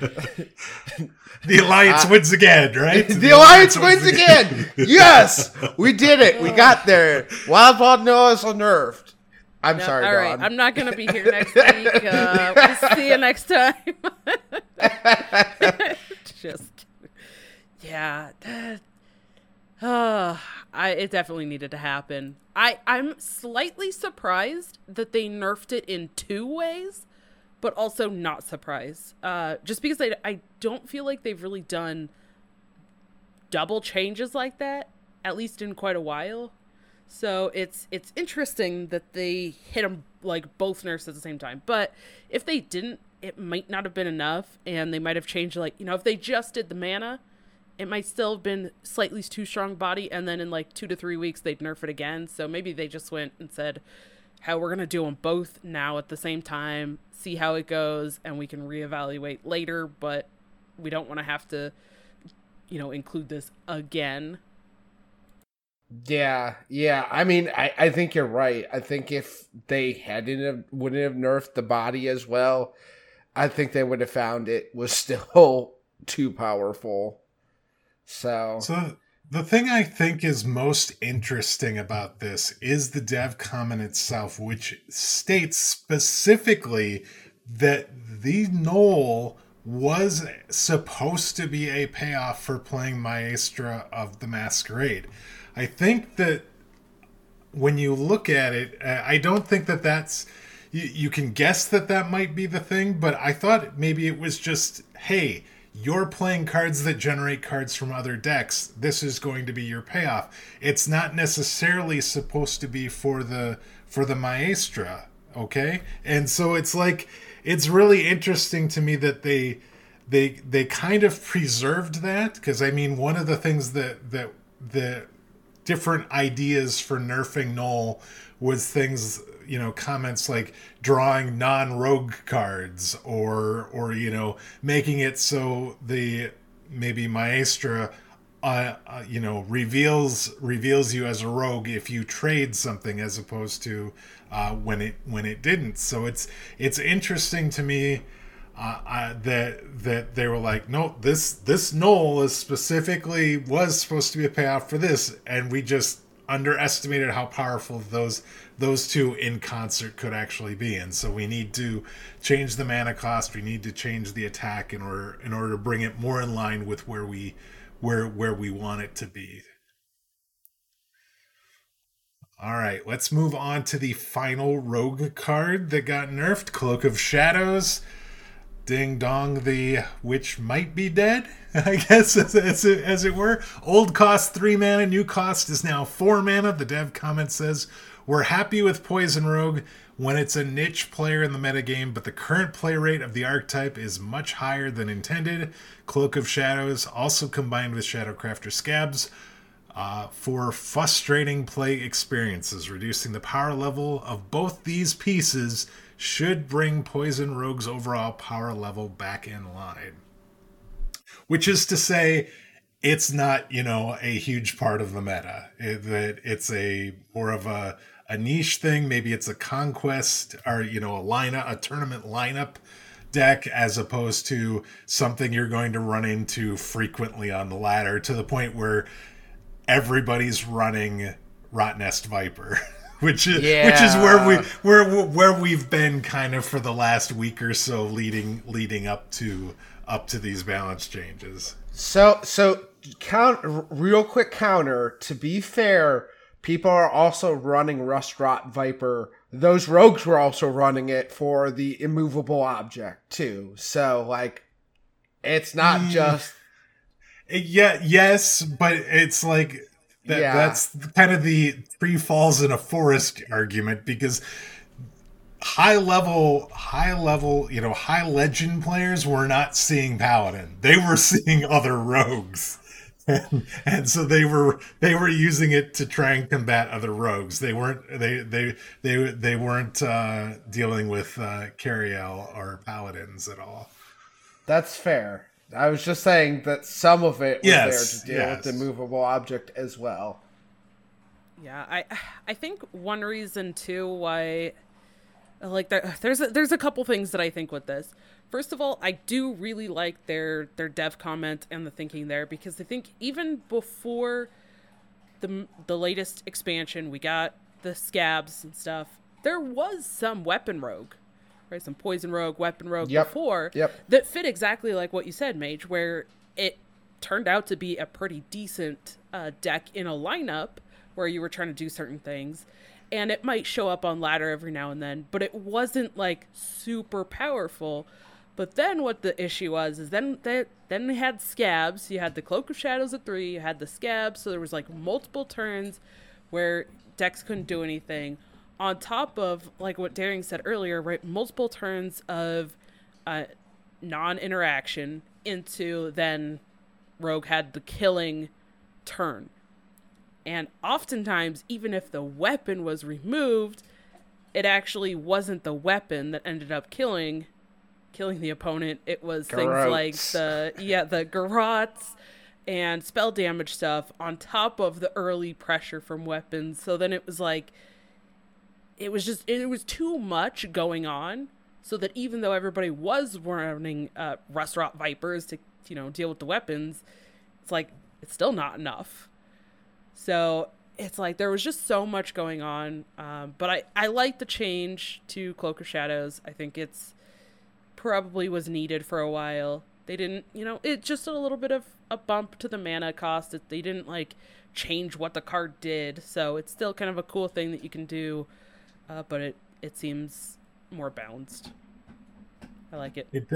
[SPEAKER 2] The alliance wins again, right?
[SPEAKER 1] Uh, the Alliance wins again. yes, we did it. We got there. Wildpaw Gnoll is nerfed. I'm
[SPEAKER 3] No,
[SPEAKER 1] sorry,
[SPEAKER 3] all right,
[SPEAKER 1] Dawn.
[SPEAKER 3] I'm not gonna be here next week. Uh, we'll see you next time. Just, yeah, that, uh, I it definitely needed to happen. I I'm slightly surprised that they nerfed it in two ways, but also not surprised. Uh, just because I I don't feel like they've really done double changes like that, at least in quite a while. So it's it's interesting that they hit them like both nerfs at the same time. But if they didn't, it might not have been enough, and they might have changed. Like you know, if they just did the mana, it might still have been slightly too strong body, and then in like two to three weeks they'd nerf it again. So maybe they just went and said, "How we're gonna do them both now at the same time, see how it goes, and we can reevaluate later." But we don't want to have to, you know, include this again.
[SPEAKER 1] Yeah, yeah. I mean, I, I think you're right. I think if they hadn't have, wouldn't have nerfed the body as well, I think they would have found it was still too powerful. So,
[SPEAKER 2] So the thing I think is most interesting about this is the dev comment itself, which states specifically that the Gnoll was supposed to be a payoff for playing Maestra of the Masquerade. I think that when you look at it, uh, I don't think that that's. You, you can guess that that might be the thing, but I thought maybe it was just, hey, you're playing cards that generate cards from other decks. This is going to be your payoff. It's not necessarily supposed to be for the for the Maestra, okay? And so it's like it's really interesting to me that they they they kind of preserved that because I mean one of the things that that the different ideas for nerfing Gnoll was things you know comments like drawing non-rogue cards or or you know making it so the maybe Maestra uh, uh, you know reveals reveals you as a rogue if you trade something as opposed to uh, when it when it didn't. So it's it's interesting to me uh, uh, that that they were like, no, this this Gnoll is specifically was supposed to be a payoff for this, and we just underestimated how powerful those those two in concert could actually be. And so we need to change the mana cost. We need to change the attack in order in order to bring it more in line with where we where where we want it to be. All right let's move on to the final rogue card that got nerfed cloak of shadows ding dong the witch might be dead i guess as, as, it, as it were old cost three mana new cost is now four mana the dev comment says we're happy with Poison Rogue when it's a niche player in the metagame, but the current play rate of the archetype is much higher than intended. Cloak of Shadows, also combined with Shadowcrafter Scabbs, uh, for frustrating play experiences. Reducing the power level of both these pieces should bring Poison Rogue's overall power level back in line. Which is to say, it's not, you know, a huge part of the meta. It, that it's a more of a a niche thing. Maybe it's a conquest or you know a lineup, a tournament lineup deck, as opposed to something you're going to run into frequently on the ladder to the point where everybody's running Rustrot Viper. which is yeah. which is where we where where we've been kind of for the last week or so leading leading up to up to these balance changes.
[SPEAKER 1] So so count real quick counter to be fair people are also running Rustrot Viper. Those rogues were also running it for the immovable object too. So like, it's not mm. just.
[SPEAKER 2] Yeah. Yes, but it's like that, yeah. that's kind of the tree falls in a forest argument because high level high level you know high legend players were not seeing paladin they were seeing other rogues and, and, so they were they were using it to try and combat other rogues. They weren't they they they they weren't uh, dealing with uh, Cariel or paladins at all.
[SPEAKER 1] That's fair. I was just saying that some of it was yes, there to deal yes. with the movable object as well.
[SPEAKER 3] Yeah, I I think one reason too why like there, there's a, there's a couple things that I think with this. First of all, I do really like their their dev comment and the thinking there because I think even before the the latest expansion, we got the Scabbs and stuff. There was some weapon rogue, right? Some poison rogue, weapon rogue yep. before
[SPEAKER 1] yep.
[SPEAKER 3] that fit exactly like what you said, Mage, where it turned out to be a pretty decent uh, deck in a lineup where you were trying to do certain things and it might show up on ladder every now and then, but it wasn't like super powerful. But then what the issue was is then they then they had Scabbs. You had the cloak of shadows at three. You had the Scabbs, so there was like multiple turns where decks couldn't do anything. On top of like what Daring said earlier, right? Multiple turns of uh, non-interaction into then Rogue had the killing turn. And oftentimes, even if the weapon was removed, it actually wasn't the weapon that ended up killing killing the opponent. It was things like the yeah, the garrotes and spell damage stuff on top of the early pressure from weapons. So then it was like it was just it was too much going on so that even though everybody was running uh Rustrot Vipers to you know deal with the weapons, it's like it's still not enough. So it's like there was just so much going on. Um, but I, I like the change to Cloak of Shadows. I think it's probably was needed for a while. They didn't, you know, it just a little bit of a bump to the mana cost. That they didn't like change what the card did, so it's still kind of a cool thing that you can do. Uh, but it it seems more balanced. I like it.
[SPEAKER 2] It,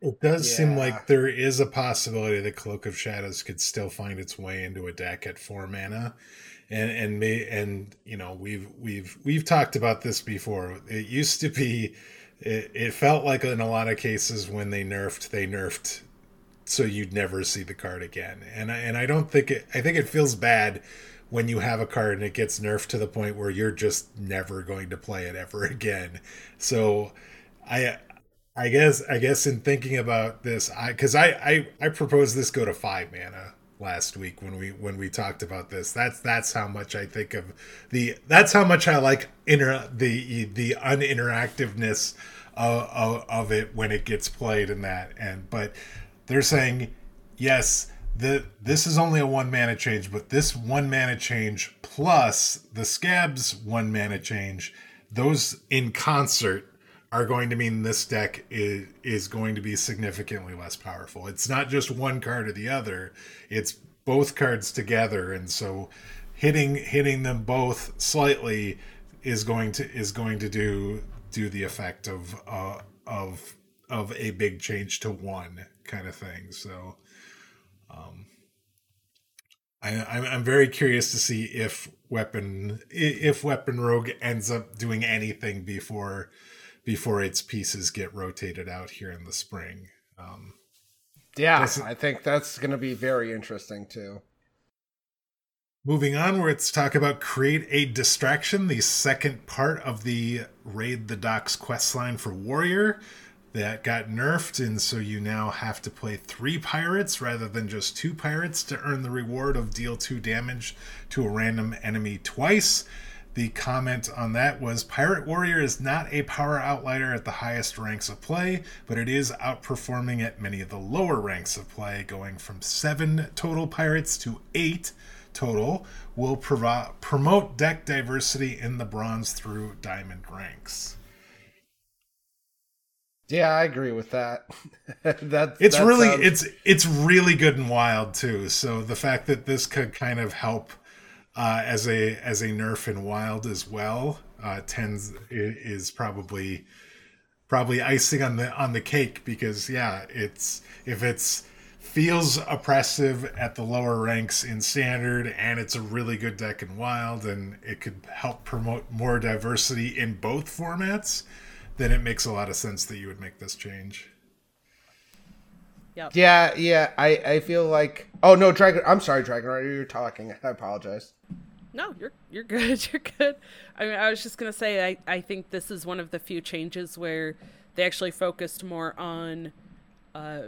[SPEAKER 2] it does yeah. seem like there is a possibility that Cloak of Shadows could still find its way into a deck at four mana, and and may and you know we've we've we've talked about this before. It used to be, it, it felt like in a lot of cases when they nerfed, they nerfed so you'd never see the card again, and I, and I don't think it. I think it feels bad when you have a card and it gets nerfed to the point where you're just never going to play it ever again. So I I guess I guess in thinking about this, I because I, I I propose this go to five mana last week when we when we talked about this. That's that's how much I think of the that's how much I like inter the the uninteractiveness of, of, of it when it gets played in that. And but they're saying yes, the this is only a one mana change, but this one mana change plus the Scabbs one mana change, those in concert are going to mean this deck is is going to be significantly less powerful. It's not just one card or the other; it's both cards together, and so hitting hitting them both slightly is going to is going to do do the effect of uh, of of a big change to one kind of thing. So, um, I, I'm I'm very curious to see if weapon if weapon rogue ends up doing anything before before its pieces get rotated out here in the spring. Um,
[SPEAKER 1] yeah, I think that's going to be very interesting too.
[SPEAKER 2] Moving on, where it's talk about create a distraction, the second part of the raid the docks quest line for warrior that got nerfed, and so you now have to play three pirates rather than just two pirates to earn the reward of deal two damage to a random enemy twice. The comment on that was Pirate Warrior is not a power outlier at the highest ranks of play, but it is outperforming at many of the lower ranks of play, going from seven total pirates to eight total. Will provo- promote deck diversity in the bronze through diamond ranks.
[SPEAKER 1] Yeah, I agree with that.
[SPEAKER 2] that it's that really sounds... it's it's really good and wild too. So the fact that this could kind of help uh, as a as a nerf in wild as well uh, tends is probably probably icing on the on the cake because yeah it's if it's feels oppressive at the lower ranks in standard and it's a really good deck in wild and it could help promote more diversity in both formats then it makes a lot of sense that you would make this change
[SPEAKER 1] Yep. Yeah, yeah. I, I feel like. Oh no, Dragon. I'm sorry, Dragon Rider. You're talking. I apologize.
[SPEAKER 3] No, you're you're good. You're good. I mean, I was just gonna say, I I think this is one of the few changes where they actually focused more on, uh,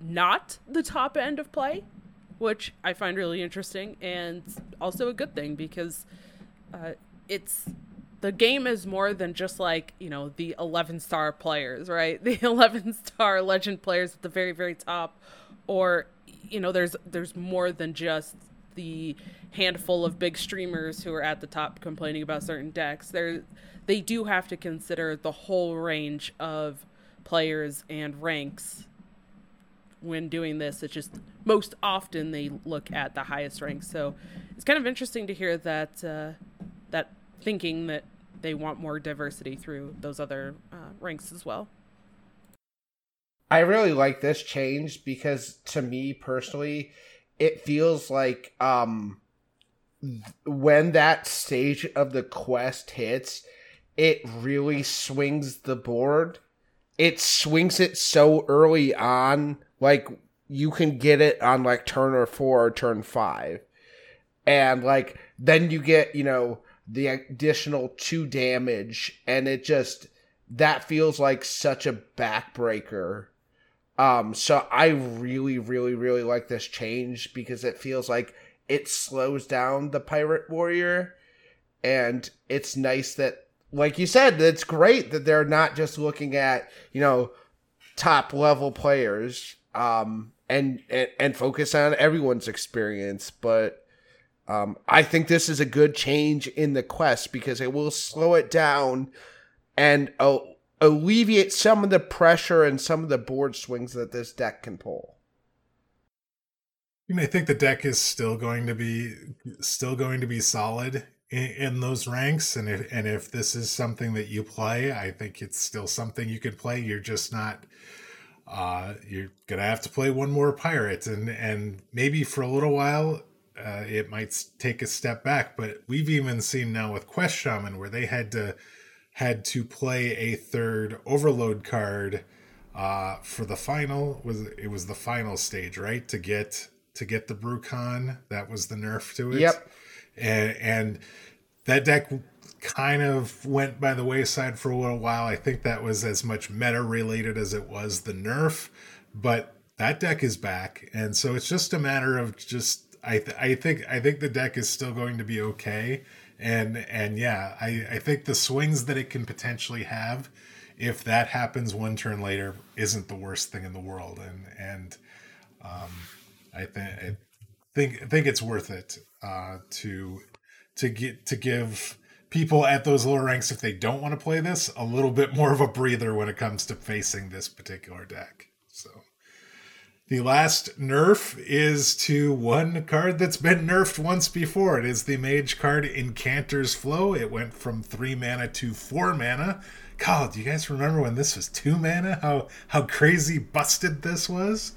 [SPEAKER 3] not the top end of play, which I find really interesting and also a good thing because, uh, it's the game is more than just like you know the 11 star players right the 11 star legend players at the very very top or you know there's there's more than just the handful of big streamers who are at the top complaining about certain decks. They they do have to consider the whole range of players and ranks when doing this. It's just most often they look at the highest ranks. So it's kind of interesting to hear that uh, that thinking that they want more diversity through those other uh, ranks as well.
[SPEAKER 1] I really like this change because to me personally, it feels like um when that stage of the quest hits, it really swings the board. It swings it so early on, like you can get it on like turn or four or turn five. And like then you get, you know, the additional two damage, and it just that feels like such a backbreaker um, so I really, really, really like this change because it feels like it slows down the pirate warrior, and it's nice that, like you said, it's great that they're not just looking at you know top level players, um, and and, and focus on everyone's experience, but. Um, I think this is a good change in the quest because it will slow it down and oh, alleviate some of the pressure and some of the board swings that this deck can pull.
[SPEAKER 2] You may think the deck is still going to be still going to be solid in, in, those ranks, and if and if this is something that you play, I think it's still something you could play. You're just not. Uh, you're gonna have to play one more pirate, and and maybe for a little while, uh, it might take a step back. But we've even seen now with Quest Shaman where they had to had to play a third overload card uh, for the final was it was the final stage right? To get to get the Bru'kan that was the nerf to it.
[SPEAKER 1] Yep.
[SPEAKER 2] And, and that deck kind of went by the wayside for a little while. I think that was as much meta related as it was the nerf but that deck is back, and so it's just a matter of just I th- I think I think the deck is still going to be okay, and and yeah, I I think the swings that it can potentially have, if that happens one turn later, isn't the worst thing in the world, and and um, I think I think think it's worth it uh, to to get to give people at those lower ranks if they don't want to play this a little bit more of a breather when it comes to facing this particular deck. The last nerf is to one card that's been nerfed once before. It is the mage card Incanter's Flow. It went from three mana to four mana. God, do you guys remember when this was two mana? How how crazy busted this was?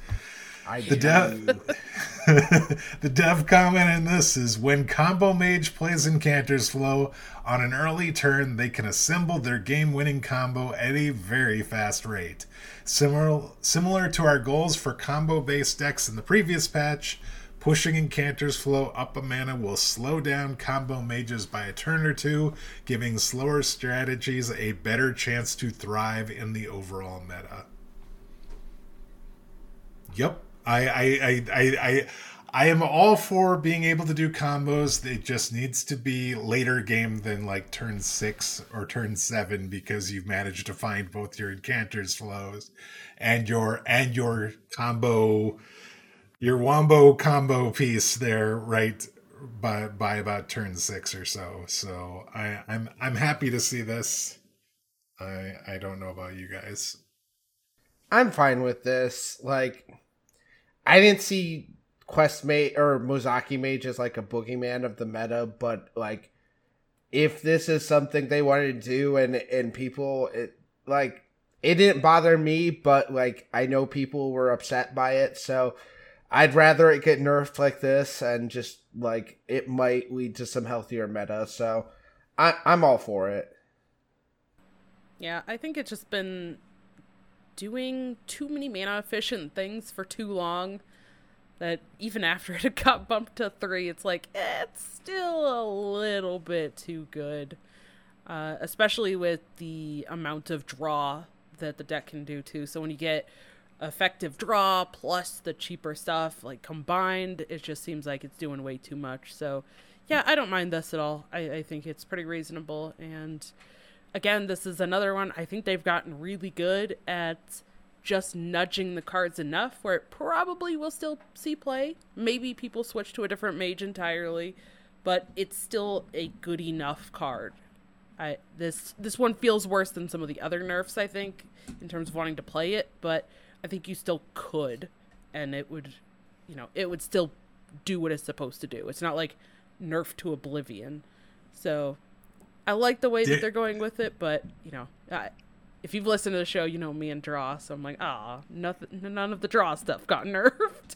[SPEAKER 1] I
[SPEAKER 2] The
[SPEAKER 1] do.
[SPEAKER 2] dev, the dev comment in this is when Combo Mage plays Incanter's Flow on an early turn, they can assemble their game-winning combo at a very fast rate. Similar, similar to our goals for combo-based decks in the previous patch, pushing Incanter's Flow up a mana will slow down combo mages by a turn or two, giving slower strategies a better chance to thrive in the overall meta. Yep. I I I I I, am all for being able to do combos. It just needs to be later game than like turn six or turn seven because you've managed to find both your Incanter's Flows and your and your combo your wombo combo piece there right by by about turn six or so. So I, I'm I'm happy to see this. I I don't know about you guys.
[SPEAKER 1] I'm fine with this. Like, I didn't see Quest Mage or Mozaki Mage as like a boogeyman of the meta, but like, if this is something they wanted to do and and people it like it didn't bother me, but like I know people were upset by it, so I'd rather it get nerfed like this and just like it might lead to some healthier meta. So I I'm all for it.
[SPEAKER 3] Yeah, I think it's just been doing too many mana efficient things for too long that even after it got bumped to three, it's like eh, it's still a little bit too good. Uh, especially with the amount of draw that the deck can do too. So when you get effective draw plus the cheaper stuff like combined, it just seems like it's doing way too much. So yeah, I don't mind this at all. I, I think it's pretty reasonable and again, this is another one. I think they've gotten really good at just nudging the cards enough where it probably will still see play. Maybe people switch to a different mage entirely, but it's still a good enough card. I this this one feels worse than some of the other nerfs, I think, in terms of wanting to play it, but I think you still could and it would you know, it would still do what it's supposed to do. It's not like nerf to oblivion. So I like the way that they're going with it, but you know, I, if you've listened to the show, you know me and draw, so I'm like, ah, nothing, none of the draw stuff got nerfed.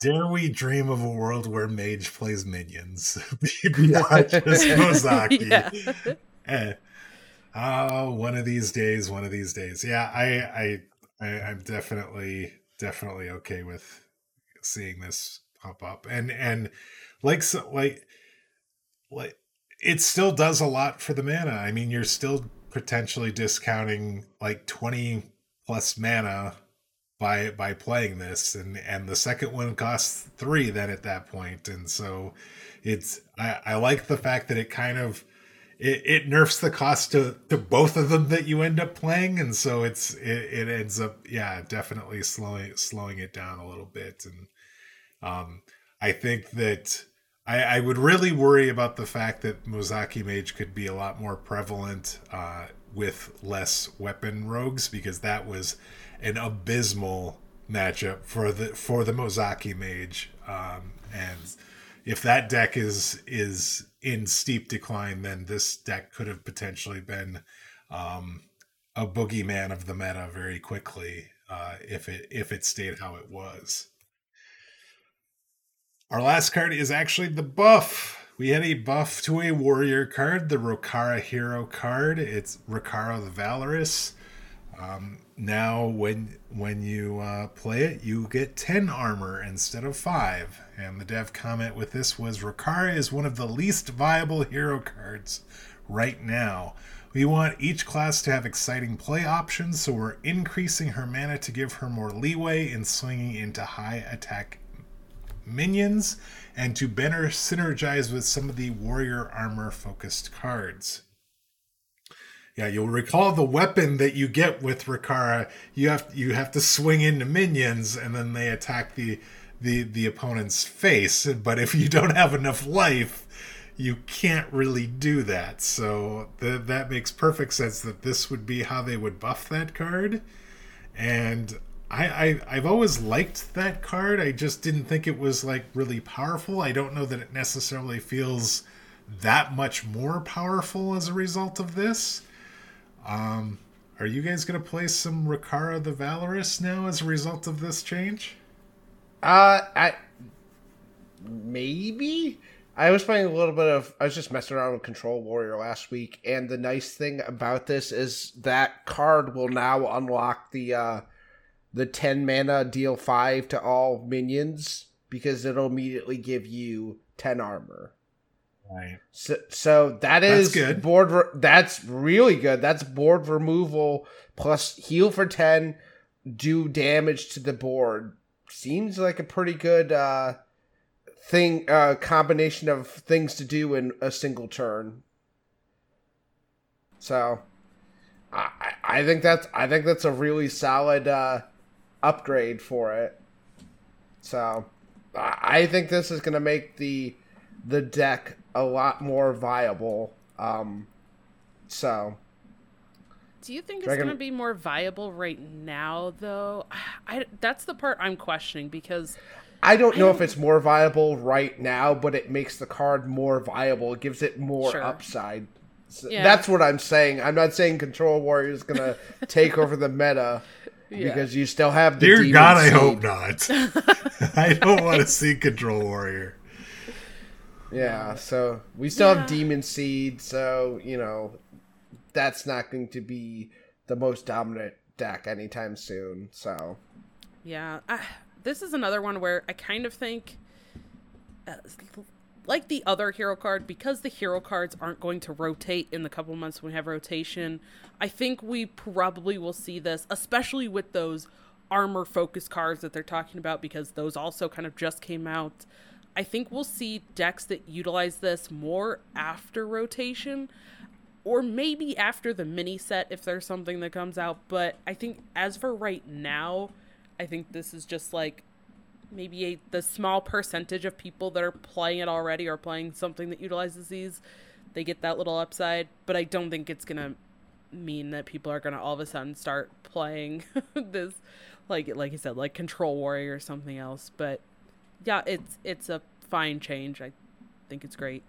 [SPEAKER 2] Dare we dream of a world where Mage plays minions beyond just Mozaki?
[SPEAKER 3] yeah,
[SPEAKER 2] Eh. Oh, one of these days, one of these days. Yeah, I, I, I, I'm definitely, definitely okay with seeing this pop up, and and like so, like, like it still does a lot for the mana. I mean, you're still potentially discounting like 20 plus mana by by playing this and and the second one costs three then at that point and so it's i i like the fact that it kind of it, it nerfs the cost to to both of them that you end up playing and so it's it, it ends up yeah definitely slowing slowing it down a little bit and um i think that I, I would really worry about the fact that Mozaki Mage could be a lot more prevalent uh, with less weapon rogues because that was an abysmal matchup for the for the Mozaki Mage. Um, and if that deck is is in steep decline, then this deck could have potentially been um, a boogeyman of the meta very quickly uh, if it if it stayed how it was. Our last card is actually the buff. We had a buff to a warrior card, the Rokara hero card. It's Rokara the Valorous. Um, now, when when you uh, play it, you get ten armor instead of five. And the dev comment with this was Rokara is one of the least viable hero cards right now. We want each class to have exciting play options, so we're increasing her mana to give her more leeway in swinging into high attack minions and to better synergize with some of the warrior armor focused cards. Yeah, you'll recall the weapon that you get with Rokara. You have you have to swing into minions and then they attack the the the opponent's face. But if you don't have enough life, you can't really do that. So th- that makes perfect sense that this would be how they would buff that card. And I, I I've always liked that card. I just didn't think it was like really powerful. I don't know that it necessarily feels that much more powerful as a result of this. Um, are you guys gonna play some Rokara the Valorous now as a result of this change?
[SPEAKER 1] Uh, I maybe I was playing a little bit of. I was just messing around with Control Warrior last week, and the nice thing about this is that card will now unlock the uh the ten mana deal five to all minions because it'll immediately give you ten armor.
[SPEAKER 2] Right.
[SPEAKER 1] So, so that is
[SPEAKER 2] That's good.
[SPEAKER 1] board. Re- that's really good. That's board removal plus heal for ten, do damage to the board. Seems like a pretty good uh, thing. Uh, combination of things to do in a single turn. So, I I I think that's I think that's a really solid uh, upgrade for it. So, I I think this is gonna make the the deck a lot more viable. Um, so
[SPEAKER 3] Do you think
[SPEAKER 1] Dragon-
[SPEAKER 3] it's going to be more viable right now, though? I, that's the part I'm questioning because
[SPEAKER 1] I don't know if
[SPEAKER 3] don't-
[SPEAKER 1] it's more viable right now, but it makes the card more viable. It gives it more
[SPEAKER 3] Sure.
[SPEAKER 1] upside. So
[SPEAKER 3] Yeah.
[SPEAKER 1] That's what I'm saying. I'm not saying Control Warrior is gonna take over the meta
[SPEAKER 3] Yeah.
[SPEAKER 1] because you still have the
[SPEAKER 2] Dear
[SPEAKER 1] Demon
[SPEAKER 2] God, I hope not. I don't want to see Control Warrior.
[SPEAKER 1] Yeah, so we still
[SPEAKER 3] Yeah.
[SPEAKER 1] have Demon Seed, so you know that's not going to be the most dominant deck anytime soon. So
[SPEAKER 3] Yeah, I, this is another one where I kind of think, uh, like the other hero card, because the hero cards aren't going to rotate in the couple months when we have rotation. I think we probably will see this, especially with those armor focused cards that they're talking about, because those also kind of just came out. I think we'll see decks that utilize this more after rotation or maybe after the mini set if there's something that comes out. But I think as for right now, I think this is just like maybe a the small percentage of people that are playing it already or playing something that utilizes these. They get that little upside, but I don't think it's gonna mean that people are gonna all of a sudden start playing this like like you said, like Control Warrior or something else. But yeah, it's it's a fine change. I think it's great.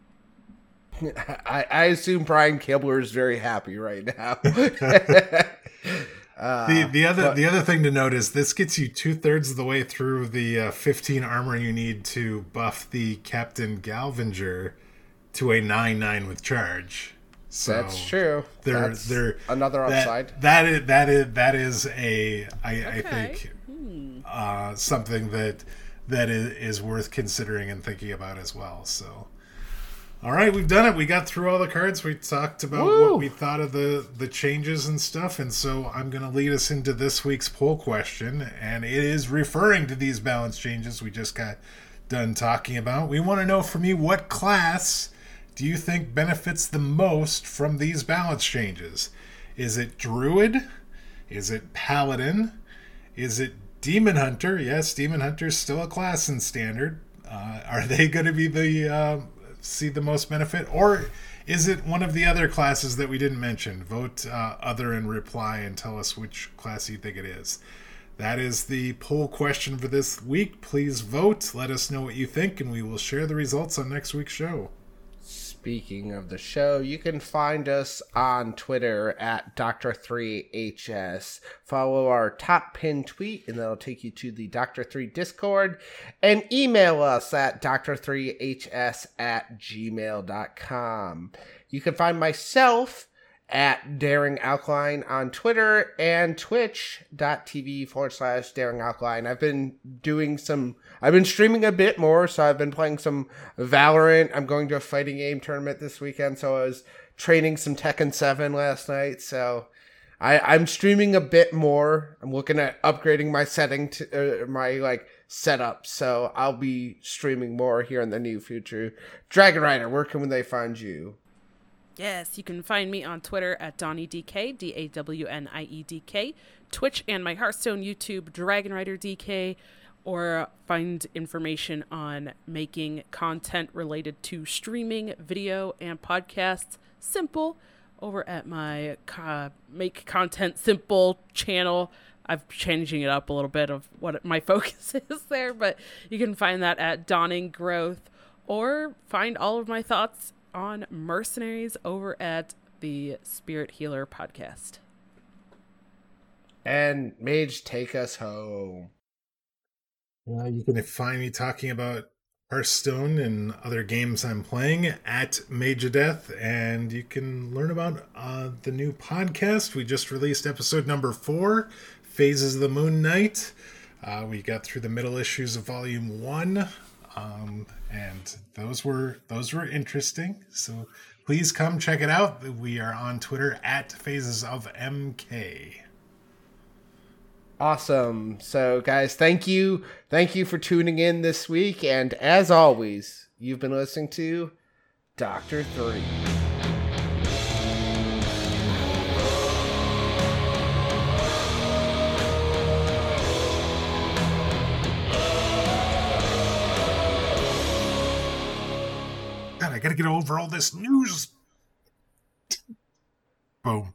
[SPEAKER 1] I, I assume Brian Kibler is very happy right now. Uh,
[SPEAKER 2] The the other
[SPEAKER 1] but-
[SPEAKER 2] the other thing to note is this gets you two thirds of the way through the uh, 15 armor you need to buff the Captain Galvangar to a nine nine with charge. So
[SPEAKER 1] That's true.
[SPEAKER 2] There,
[SPEAKER 1] That's
[SPEAKER 2] there
[SPEAKER 1] another
[SPEAKER 2] that,
[SPEAKER 1] upside.
[SPEAKER 2] That is that is that is a I, I
[SPEAKER 3] Okay.
[SPEAKER 2] think uh, something that that is, is worth considering and thinking about as well. So, all right, we've done it. We got through all the cards. We talked about
[SPEAKER 1] Woo!
[SPEAKER 2] what we thought of the the changes and stuff. And so I'm going to lead us into this week's poll question, and it is referring to these balance changes we just got done talking about. We want to know from you what class do you think benefits the most from these balance changes? Is it Druid? Is it Paladin? Is it Demon Hunter? Yes, Demon Hunter is still a class in Standard. Uh, are they going to be the uh, see the most benefit, or is it one of the other classes that we didn't mention? Vote uh, other and reply and tell us which class you think it is. That is the poll question for this week. Please vote. Let us know what you think, and we will share the results on next week's show.
[SPEAKER 1] Speaking of the show, you can find us on Twitter at Dr3HS. Follow our top pin tweet, and that'll take you to the Dr3 Discord. And email us at Dr3HS at gmail.com. You can find myself at Daring Alkaline on Twitter and twitch.tv forward slash Daring Alkaline. I've been doing some, I've been streaming a bit more, so I've been playing some Valorant. I'm going to a fighting game tournament this weekend, so I was training some Tekken 7 last night, so I, I'm streaming a bit more. I'm looking at upgrading my setting to uh, my like setup, so I'll be streaming more here in the near future. Dragon Rider, where can they find you?
[SPEAKER 3] Yes, you can find me on Twitter at DawnieDK, D A W N I E D K, Twitch and my Hearthstone YouTube, Dragon Rider DK, or find information on making content related to streaming, video, and podcasts simple over at my uh, Make Content Simple channel. I'm changing it up a little bit of what my focus is there, but you can find that at Dawning Growth or find all of my thoughts on Mercenaries over at the Spirit Healer podcast.
[SPEAKER 1] And Mage, take us home.
[SPEAKER 2] Uh, you can find me talking about Hearthstone and other games I'm playing at Mage of Death, and you can learn about uh, the new podcast. We just released episode number four, Phases of the Moon Knight. Uh, we got through the middle issues of Volume One, um, and those were those were interesting. So please come check it out. We are on Twitter at Phases of MK.
[SPEAKER 1] Awesome. So guys, thank you. Thank you for tuning in this week and as always, you've been listening to Doctor
[SPEAKER 2] 3. I gotta get over all this news. Boom.